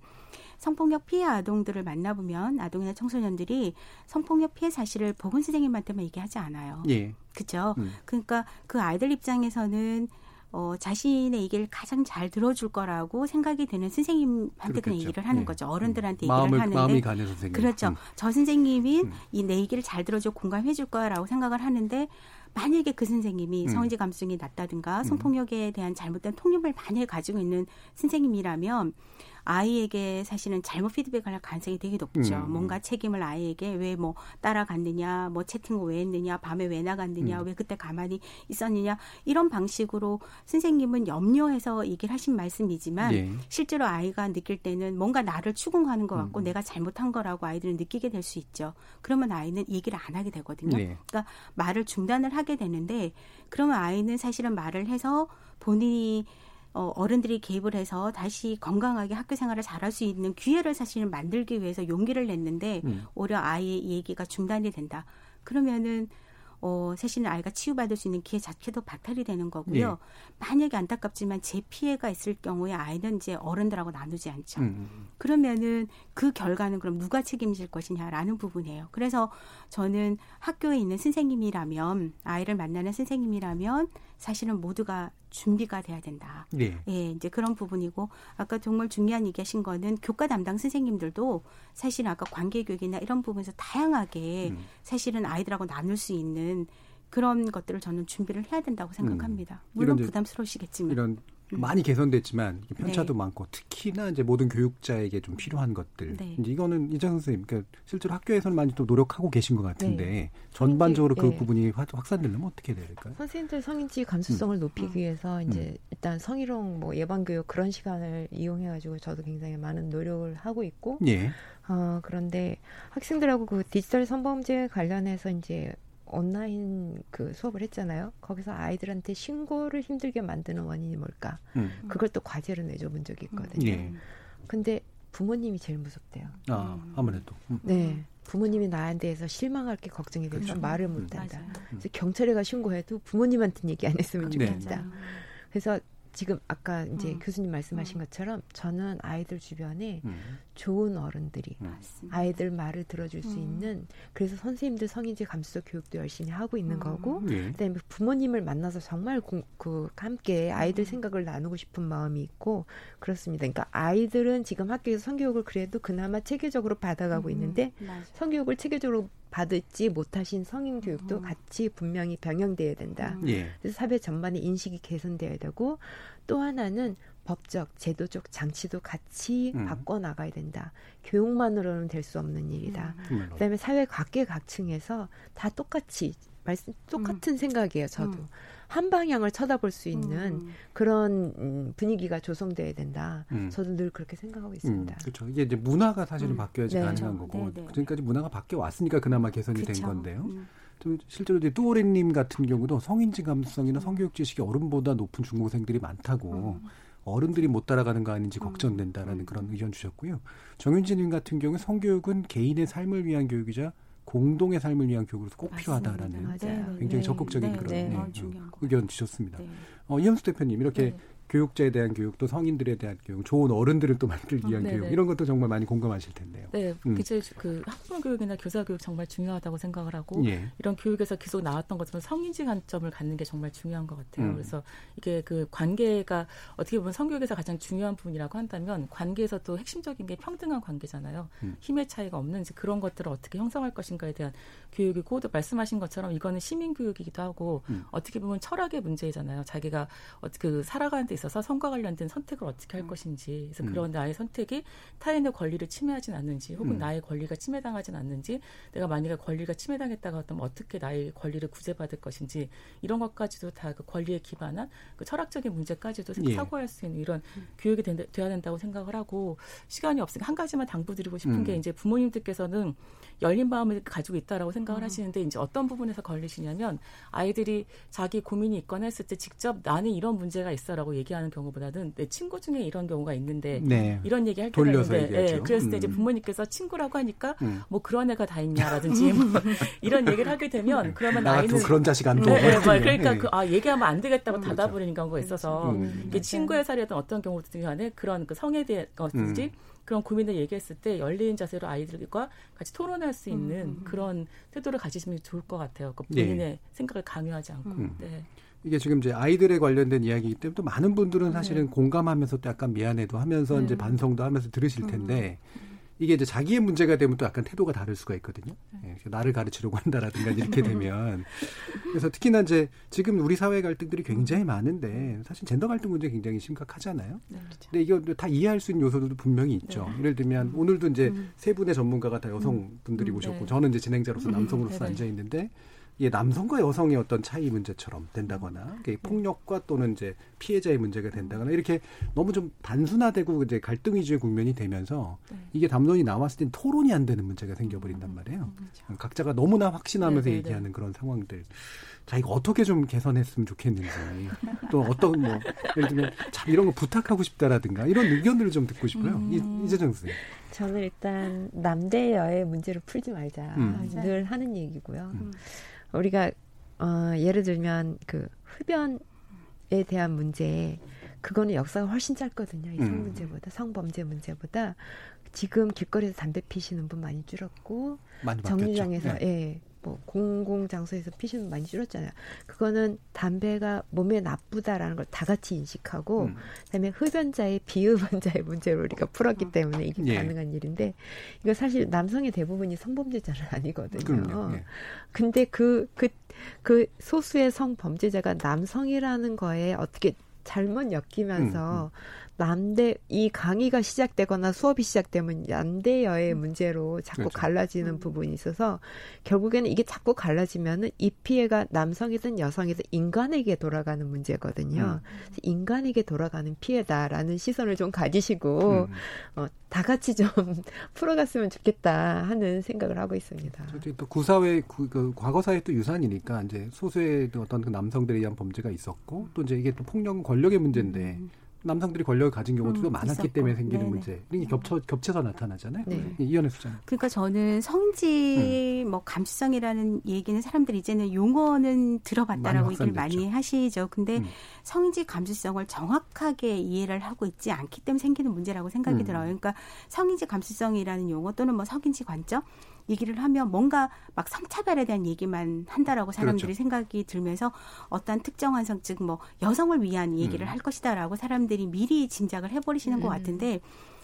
Speaker 9: 성폭력 피해 아동들을 만나보면 아동이나 청소년들이 성폭력 피해 사실을 보건 선생님한테만 얘기하지 않아요. 예. 그죠? 음. 그러니까 그 아이들 입장에서는 어, 자신의 얘기를 가장 잘 들어줄 거라고 생각이 되는 선생님한테 그냥 얘기를 하는 네. 거죠. 어른들한테 음. 얘기를 마음을, 하는데.
Speaker 6: 마음이 가는 선생님.
Speaker 9: 그렇죠. 음. 저 선생님이 음. 이내 얘기를 잘 들어줘 공감해 줄 거야라고 생각을 하는데 만약에 그 선생님이 음. 성인지 감수성이 낮다든가 성폭력에 대한 잘못된 통념을 만약에 가지고 있는 선생님이라면 아이에게 사실은 잘못 피드백을 할 가능성이 되게 높죠. 음. 뭔가 책임을 아이에게 왜 뭐 따라갔느냐, 뭐 채팅을 왜 했느냐, 밤에 왜 나갔느냐, 음. 왜 그때 가만히 있었느냐 이런 방식으로 선생님은 염려해서 얘기를 하신 말씀이지만 네. 실제로 아이가 느낄 때는 뭔가 나를 추궁하는 것 같고 음. 내가 잘못한 거라고 아이들은 느끼게 될 수 있죠. 그러면 아이는 얘기를 안 하게 되거든요. 네. 그러니까 말을 중단을 하게 되는데 그러면 아이는 사실은 말을 해서 본인이 어, 어른들이 개입을 해서 다시 건강하게 학교 생활을 잘할 수 있는 기회를 사실은 만들기 위해서 용기를 냈는데 음. 오히려 아이의 얘기가 중단이 된다. 그러면은 어, 사실은 아이가 치유받을 수 있는 기회 자체도 박탈이 되는 거고요. 예. 만약에 안타깝지만 재 피해가 있을 경우에 아이는 이제 어른들하고 나누지 않죠. 음. 음, 음. 그러면은 그 결과는 그럼 누가 책임질 것이냐라는 부분이에요. 그래서 저는 학교에 있는 선생님이라면 아이를 만나는 선생님이라면 사실은 모두가 준비가 돼야 된다. 네. 예, 이제 그런 부분이고 아까 정말 중요한 얘기하신 거는 교과 담당 선생님들도 사실은 아까 관계 교육이나 이런 부분에서 다양하게 음. 사실은 아이들하고 나눌 수 있는 그런 것들을 저는 준비를 해야 된다고 생각합니다. 음. 물론 부담스러우시겠지만
Speaker 6: 이런 음. 많이 개선됐지만 편차도 네. 많고 특히나 이제 모든 교육자에게 좀 필요한 것들. 네. 이거는 이재 선생님, 그러니까 실제로 학교에서는 많이 또 노력하고 계신 것 같은데 네. 전반적으로 그 예. 부분이 확산되려면 어떻게 해야 될까요?
Speaker 7: 선생님들 성인지 감수성을 음. 높이기 위해서 이제 음. 일단 성희롱 뭐 예방 교육 그런 시간을 이용해 가지고 저도 굉장히 많은 노력을 하고 있고. 예. 어, 그런데 학생들하고 그 디지털 성범죄 관련해서 이제 온라인 그 수업을 했잖아요. 거기서 아이들한테 신고를 힘들게 만드는 원인이 뭘까? 음. 그걸 또 과제로 내줘본 적이 있거든요. 예. 근데 부모님이 제일 무섭대요.
Speaker 6: 아, 아무래도.
Speaker 7: 음. 네. 부모님이 나한테 해서 실망할 게 걱정이 돼서 그렇죠. 말을 못 한다. 음. 그래서 경찰에 가 신고해도 부모님한테 얘기 안 했으면 네. 좋겠다. 네. 그래서 지금 아까 이제 음. 교수님 말씀하신 음. 것처럼 저는 아이들 주변에 음. 좋은 어른들이 음. 아이들 말을 들어줄 수 음. 있는 그래서 선생님들 성인지 감수적 교육도 열심히 하고 있는 음. 거고 예. 그다음에 부모님을 만나서 정말 공, 그 함께 아이들 생각을 나누고 싶은 마음이 있고 그렇습니다. 그러니까 아이들은 지금 학교에서 성교육을 그래도 그나마 체계적으로 받아가고 있는데 성교육을 체계적으로 받을지 못하신 성인 교육도 음. 같이 분명히 병행돼야 된다. 음. 예. 그래서 사회 전반의 인식이 개선돼야 되고 또 하나는 법적, 제도적 장치도 같이 음. 바꿔 나가야 된다. 교육만으로는 될 수 없는 일이다. 음. 그다음에 사회 각계 각층에서 다 똑같이 말씀 똑같은 음. 생각이에요. 저도 음. 한 방향을 쳐다볼 수 있는 음. 그런 음, 분위기가 조성돼야 된다. 음. 저도 늘 그렇게 생각하고 있습니다. 음,
Speaker 6: 그렇죠. 이게 이제 문화가 사실은 음. 바뀌어야지 네. 가능한 그렇죠. 거고 네, 네. 지금까지 문화가 바뀌어 왔으니까 그나마 개선이 그렇죠. 된 건데요. 음. 좀 실제로 이제 뚜오렌님 같은 경우도 성인지 감수성이나 성교육 지식이 어른보다 높은 중고생들이 많다고. 어른들이 못 따라가는 거 아닌지 걱정된다라는 그런 의견 주셨고요. 정윤진님 같은 경우 성교육은 개인의 삶을 위한 교육이자 공동의 삶을 위한 교육으로서 꼭 필요하다라는 맞아요. 굉장히 네. 적극적인 네. 그런 네. 네. 의견 주셨습니다. 네. 어, 이현수 대표님 이렇게 네. 교육자에 대한 교육 또 성인들에 대한 교육, 좋은 어른들을 또 만들기 위한 어, 교육 이런 것도 정말 많이 공감하실 텐데요.
Speaker 8: 네, 음. 이제 그 학부모 교육이나 교사 교육 정말 중요하다고 생각을 하고 예. 이런 교육에서 계속 나왔던 것처럼 성인지 관점을 갖는 게 정말 중요한 것 같아요. 음. 그래서 이게 그 관계가 어떻게 보면 성교육에서 가장 중요한 부분이라고 한다면 관계에서도 핵심적인 게 평등한 관계잖아요. 음. 힘의 차이가 없는 지 그런 것들을 어떻게 형성할 것인가에 대한 교육이고 또 말씀하신 것처럼 이거는 시민 교육이기도 하고 음. 어떻게 보면 철학의 문제잖아요. 자기가 그 살아가는 데 있어서 성과 관련된 선택을 어떻게 할 음. 것인지 그래서 음. 그런 나의 선택이 타인의 권리를 침해하진 않는지 혹은 음. 나의 권리가 침해당하진 않는지 내가 만약에 권리가 침해당했다가 어떤 어떻게 나의 권리를 구제받을 것인지 이런 것까지도 다 그 권리에 기반한 그 철학적인 문제까지도 예. 사고할 수 있는 이런 음. 교육이 된, 돼야 된다고 생각을 하고 시간이 없으니까 한 가지만 당부드리고 싶은 음. 게 이제 부모님들께서는 열린 마음을 가지고 있다라고 생각을 음. 하시는데 이제 어떤 부분에서 걸리시냐면 아이들이 자기 고민이 있거나 했을 때 직접 나는 이런 문제가 있어라고 얘기 하는 경우보다는 내 친구 중에 이런 경우가 있는데 네. 이런 얘기 할 때가 있는데 네. 그랬을 때 음. 이제 부모님께서 친구라고 하니까 음. 뭐 그런 애가 다 있냐라든지 뭐 이런 얘기를 하게 되면 그러면 아이는
Speaker 6: 그런 자식 안 둬.
Speaker 8: 네, 네, 그러니까 네. 그, 아 얘기하면 안 되겠다고 그렇죠. 닫아버리는 경우가 있어서 음. 이게 친구의 사례든 어떤 경우든 간에 그런 그 성에 대한 것이지 음. 그런 고민을 얘기했을 때 열린 자세로 아이들과 같이 토론할 수 있는 음. 그런 태도를 가지시면 좋을 것 같아요. 그 본인의 네. 생각을 강요하지 않고. 음. 네.
Speaker 6: 이게 지금 이제 아이들에 관련된 이야기이기 때문에 또 많은 분들은 사실은 네. 공감하면서 또 약간 미안해도 하면서 네. 이제 반성도 하면서 들으실 음. 텐데 이게 이제 자기의 문제가 되면 또 약간 태도가 다를 수가 있거든요. 네. 예, 나를 가르치려고 한다라든가 이렇게 되면 그래서 특히나 이제 지금 우리 사회 갈등들이 굉장히 많은데 사실 젠더 갈등 문제 굉장히 심각하잖아요. 네, 그렇죠. 근데 이거 다 이해할 수 있는 요소들도 분명히 있죠. 네. 예를 들면 오늘도 이제 음. 세 분의 전문가가 다 여성분들이 음. 오셨고 네. 저는 이제 진행자로서 남성으로서 네, 네. 앉아 있는데 이게 남성과 여성의 어떤 차이 문제처럼 된다거나 이게 폭력과 또는 이제 피해자의 문제가 된다거나 이렇게 너무 좀 단순화되고 이제 갈등 위주의 국면이 되면서 네. 이게 담론이 나왔을 땐 토론이 안 되는 문제가 생겨버린단 음, 말이에요. 음, 그렇죠. 각자가 너무나 확신하면서 네네네. 네, 네. 얘기하는 그런 상황들. 자 이거 어떻게 좀 개선했으면 좋겠는지 또 어떤 뭐 예를 들면 참 이런 거 부탁하고 싶다라든가 이런 의견들을 좀 듣고 싶어요. 음. 이재정 선생님.
Speaker 7: 저는 일단 남대 여의 문제를 풀지 말자 음. 늘 하는 얘기고요. 음. 우리가 어, 예를 들면 그 흡연에 대한 문제 그거는 역사가 훨씬 짧거든요. 이성 음. 문제보다 성범죄 문제보다 지금 길거리에서 담배 피시는 분 많이 줄었고 많이 정류장에서 네. 예. 뭐 공공 장소에서 피시는 많이 줄었잖아요. 그거는 담배가 몸에 나쁘다라는 걸 다 같이 인식하고 음. 그다음에 흡연자의 비흡연자의 문제를 우리가 풀었기 때문에 이게 예. 가능한 일인데 이거 사실 남성의 대부분이 성범죄자는 아니거든요. 예. 근데 그 그, 그 소수의 성범죄자가 남성이라는 거에 어떻게 잘못 엮이면서 음, 음. 남대 이 강의가 시작되거나 수업이 시작되면 남대여의 음. 문제로 자꾸 그렇죠. 갈라지는 음. 부분이 있어서 결국에는 이게 자꾸 갈라지면은 이 피해가 남성이든 여성이든 인간에게 돌아가는 문제거든요. 음. 인간에게 돌아가는 피해다라는 시선을 좀 가지시고 음. 어, 다 같이 좀 풀어갔으면 좋겠다 하는 생각을 하고 있습니다.
Speaker 6: 또 구사회 그, 그 과거사의 또 유산이니까 이제 소수의 어떤 그 남성들에 의한 범죄가 있었고 또 이제 이게 또 폭력 권력의 문제인데. 음. 남성들이 권력을 가진 경우도 음, 많았기 있었고. 때문에 생기는 네네. 문제. 이게 겹쳐 겹쳐서 나타나잖아요. 네. 이현혜 수장.
Speaker 9: 그러니까 저는 성지 음. 뭐 감수성이라는 얘기는 사람들이 이제는 용어는 들어봤다라고 얘기를 많이 하시죠. 근데 음. 성지 감수성을 정확하게 이해를 하고 있지 않기 때문에 생기는 문제라고 생각이 음. 들어요. 그러니까 성인지 감수성이라는 용어 또는 뭐 성인지 관점 얘기를 하면 뭔가 막 성차별에 대한 얘기만 한다라고 사람들이 그렇죠. 생각이 들면서 어떤 특정한 성, 즉 뭐 여성을 위한 얘기를 음. 할 것이다라고 사람들이 미리 짐작을 해버리시는 음. 것 같은데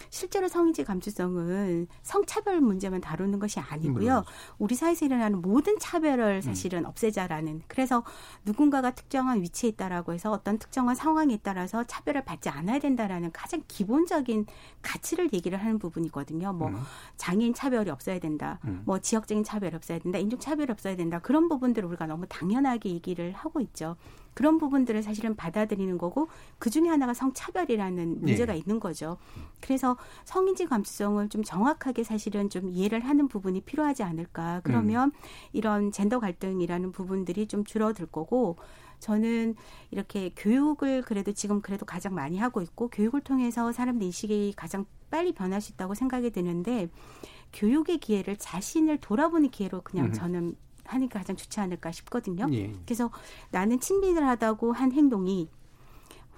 Speaker 9: 실제로 성인지 감수성은 성차별 문제만 다루는 것이 아니고요. 음. 우리 사회에서 일어나는 모든 차별을 음. 사실은 없애자라는 그래서 누군가가 특정한 위치에 있다라고 해서 어떤 특정한 상황에 따라서 차별을 받지 않아야 된다라는 가장 기본적인 가치를 얘기를 하는 부분이거든요. 뭐 음. 장애인 차별이 없어야 된다. 음. 뭐 지역적인 차별이 없어야 된다. 인종 차별이 없어야 된다. 그런 부분들을 우리가 너무 당연하게 얘기를 하고 있죠. 그런 부분들을 사실은 받아들이는 거고 그 중에 하나가 성차별이라는 문제가 네. 있는 거죠. 그래서 성인지 감수성을 좀 정확하게 사실은 좀 이해를 하는 부분이 필요하지 않을까. 그러면 음. 이런 젠더 갈등이라는 부분들이 좀 줄어들 거고 저는 이렇게 교육을 그래도 지금 그래도 가장 많이 하고 있고 교육을 통해서 사람들 인식이 가장 빨리 변할 수 있다고 생각이 드는데 교육의 기회를 자신을 돌아보는 기회로 그냥 음. 저는 하는 게 가장 좋지 않을까 싶거든요. 예. 그래서 나는 친밀을 하다고 한 행동이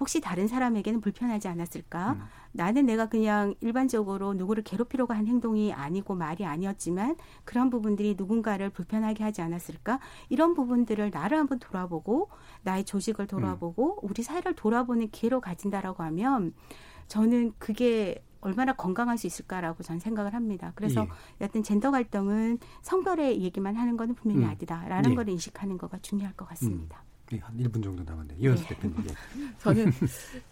Speaker 9: 혹시 다른 사람에게는 불편하지 않았을까? 음. 나는 내가 그냥 일반적으로 누구를 괴롭히려고 한 행동이 아니고 말이 아니었지만 그런 부분들이 누군가를 불편하게 하지 않았을까? 이런 부분들을 나를 한번 돌아보고 나의 조직을 돌아보고 음. 우리 사회를 돌아보는 기회로 가진다라고 하면 저는 그게 얼마나 건강할 수 있을까라고 저는 생각을 합니다. 그래서 예. 여하튼 젠더 갈등은 성별의 얘기만 하는 것은 분명히 음. 아니다라는 예. 걸 인식하는 거가 중요할 것 같습니다. 음.
Speaker 6: 네, 한 1분 정도 남았네요. 이현수 네. 대표님. 예.
Speaker 8: 저는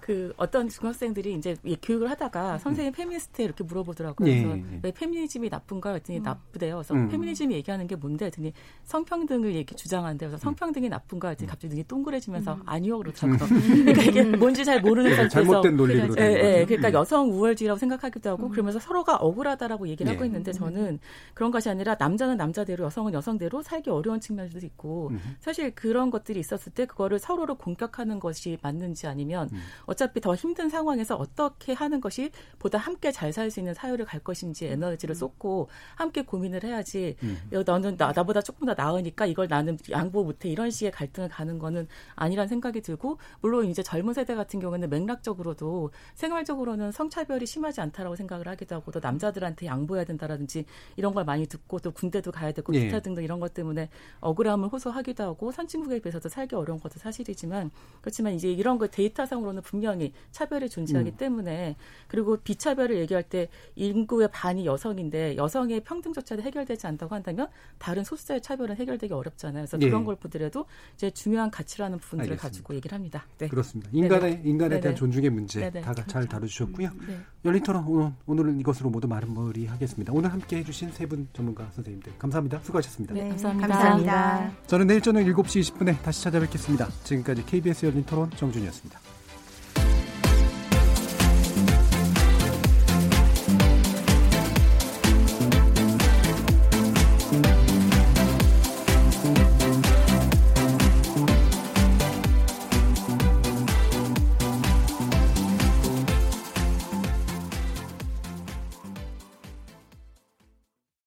Speaker 8: 그 어떤 중학생들이 이제 교육을 하다가 선생님 페미니스트에 이렇게 물어보더라고요. 예, 그래서 예. 왜 페미니즘이 나쁜가 했더니 음. 나쁘대요. 그래서 음. 페미니즘이 얘기하는 게 뭔데 했더니 성평등을 얘기 주장한대요. 그래서 음. 성평등이 나쁜가 했더니 갑자기 눈이 동그래지면서 음. 아니요 그렇더라고요. 그러니까 이게 뭔지 잘 모르는 네, 상태에서
Speaker 6: 잘못된 논리로
Speaker 8: 예, 예, 그러니까 음. 여성 우월주의라고 생각하기도 하고 그러면서 서로가 억울하다라고 얘기를 하고 예. 있는데 저는 그런 것이 아니라 남자는 남자대로 여성은 여성대로 살기 어려운 측면도 있고 사실 그런 것들이 있 었을 때 그거를 서로 서로를 공격하는 것이 맞는지 아니면 음. 어차피 더 힘든 상황에서 어떻게 하는 것이 보다 함께 잘 살 수 있는 사회를 갈 것인지 에너지를 음. 쏟고 함께 고민을 해야지 음. 너는 나, 나보다 조금 더 나으니까 이걸 나는 양보 못해 이런 식의 갈등을 가는 거는 아니란 생각이 들고 물론 이제 젊은 세대 같은 경우에는 맥락적으로도 생활적으로는 성차별이 심하지 않다라고 생각을 하기도 하고 또 남자들한테 양보해야 된다라든지 이런 걸 많이 듣고 또 군대도 가야 되고 예. 기타 등등 이런 것 때문에 억울함을 호소하기도 하고 선진국에 비해서도 살기 하기 어려운 것도 사실이지만 그렇지만 이제 이런 거 데이터상으로는 분명히 차별이 존재하기 음. 때문에 그리고 비차별을 얘기할 때 인구의 반이 여성인데 여성의 평등 조차도 해결되지 않다고 한다면 다른 소수자의 차별은 해결되기 어렵잖아요. 그래서 예. 그런 걸 보더라도 이제 중요한 가치라는 부분들을 알겠습니다. 가지고 얘기를 합니다.
Speaker 6: 네. 그렇습니다. 인간의 네네. 인간에 대한 네네. 존중의 문제 다잘 다뤄주셨고요. 네. 열린 토론 오늘, 오늘은 이것으로 모두 마무리하겠습니다. 오늘 함께 해주신 세 분 전문가 선생님들 감사합니다. 수고하셨습니다.
Speaker 8: 네, 감사합니다. 감사합니다.
Speaker 6: 저는 내일 저녁 7시 20분에 다시 찾아뵙겠습니다. 지금까지 KBS 열린 토론 정준이었습니다.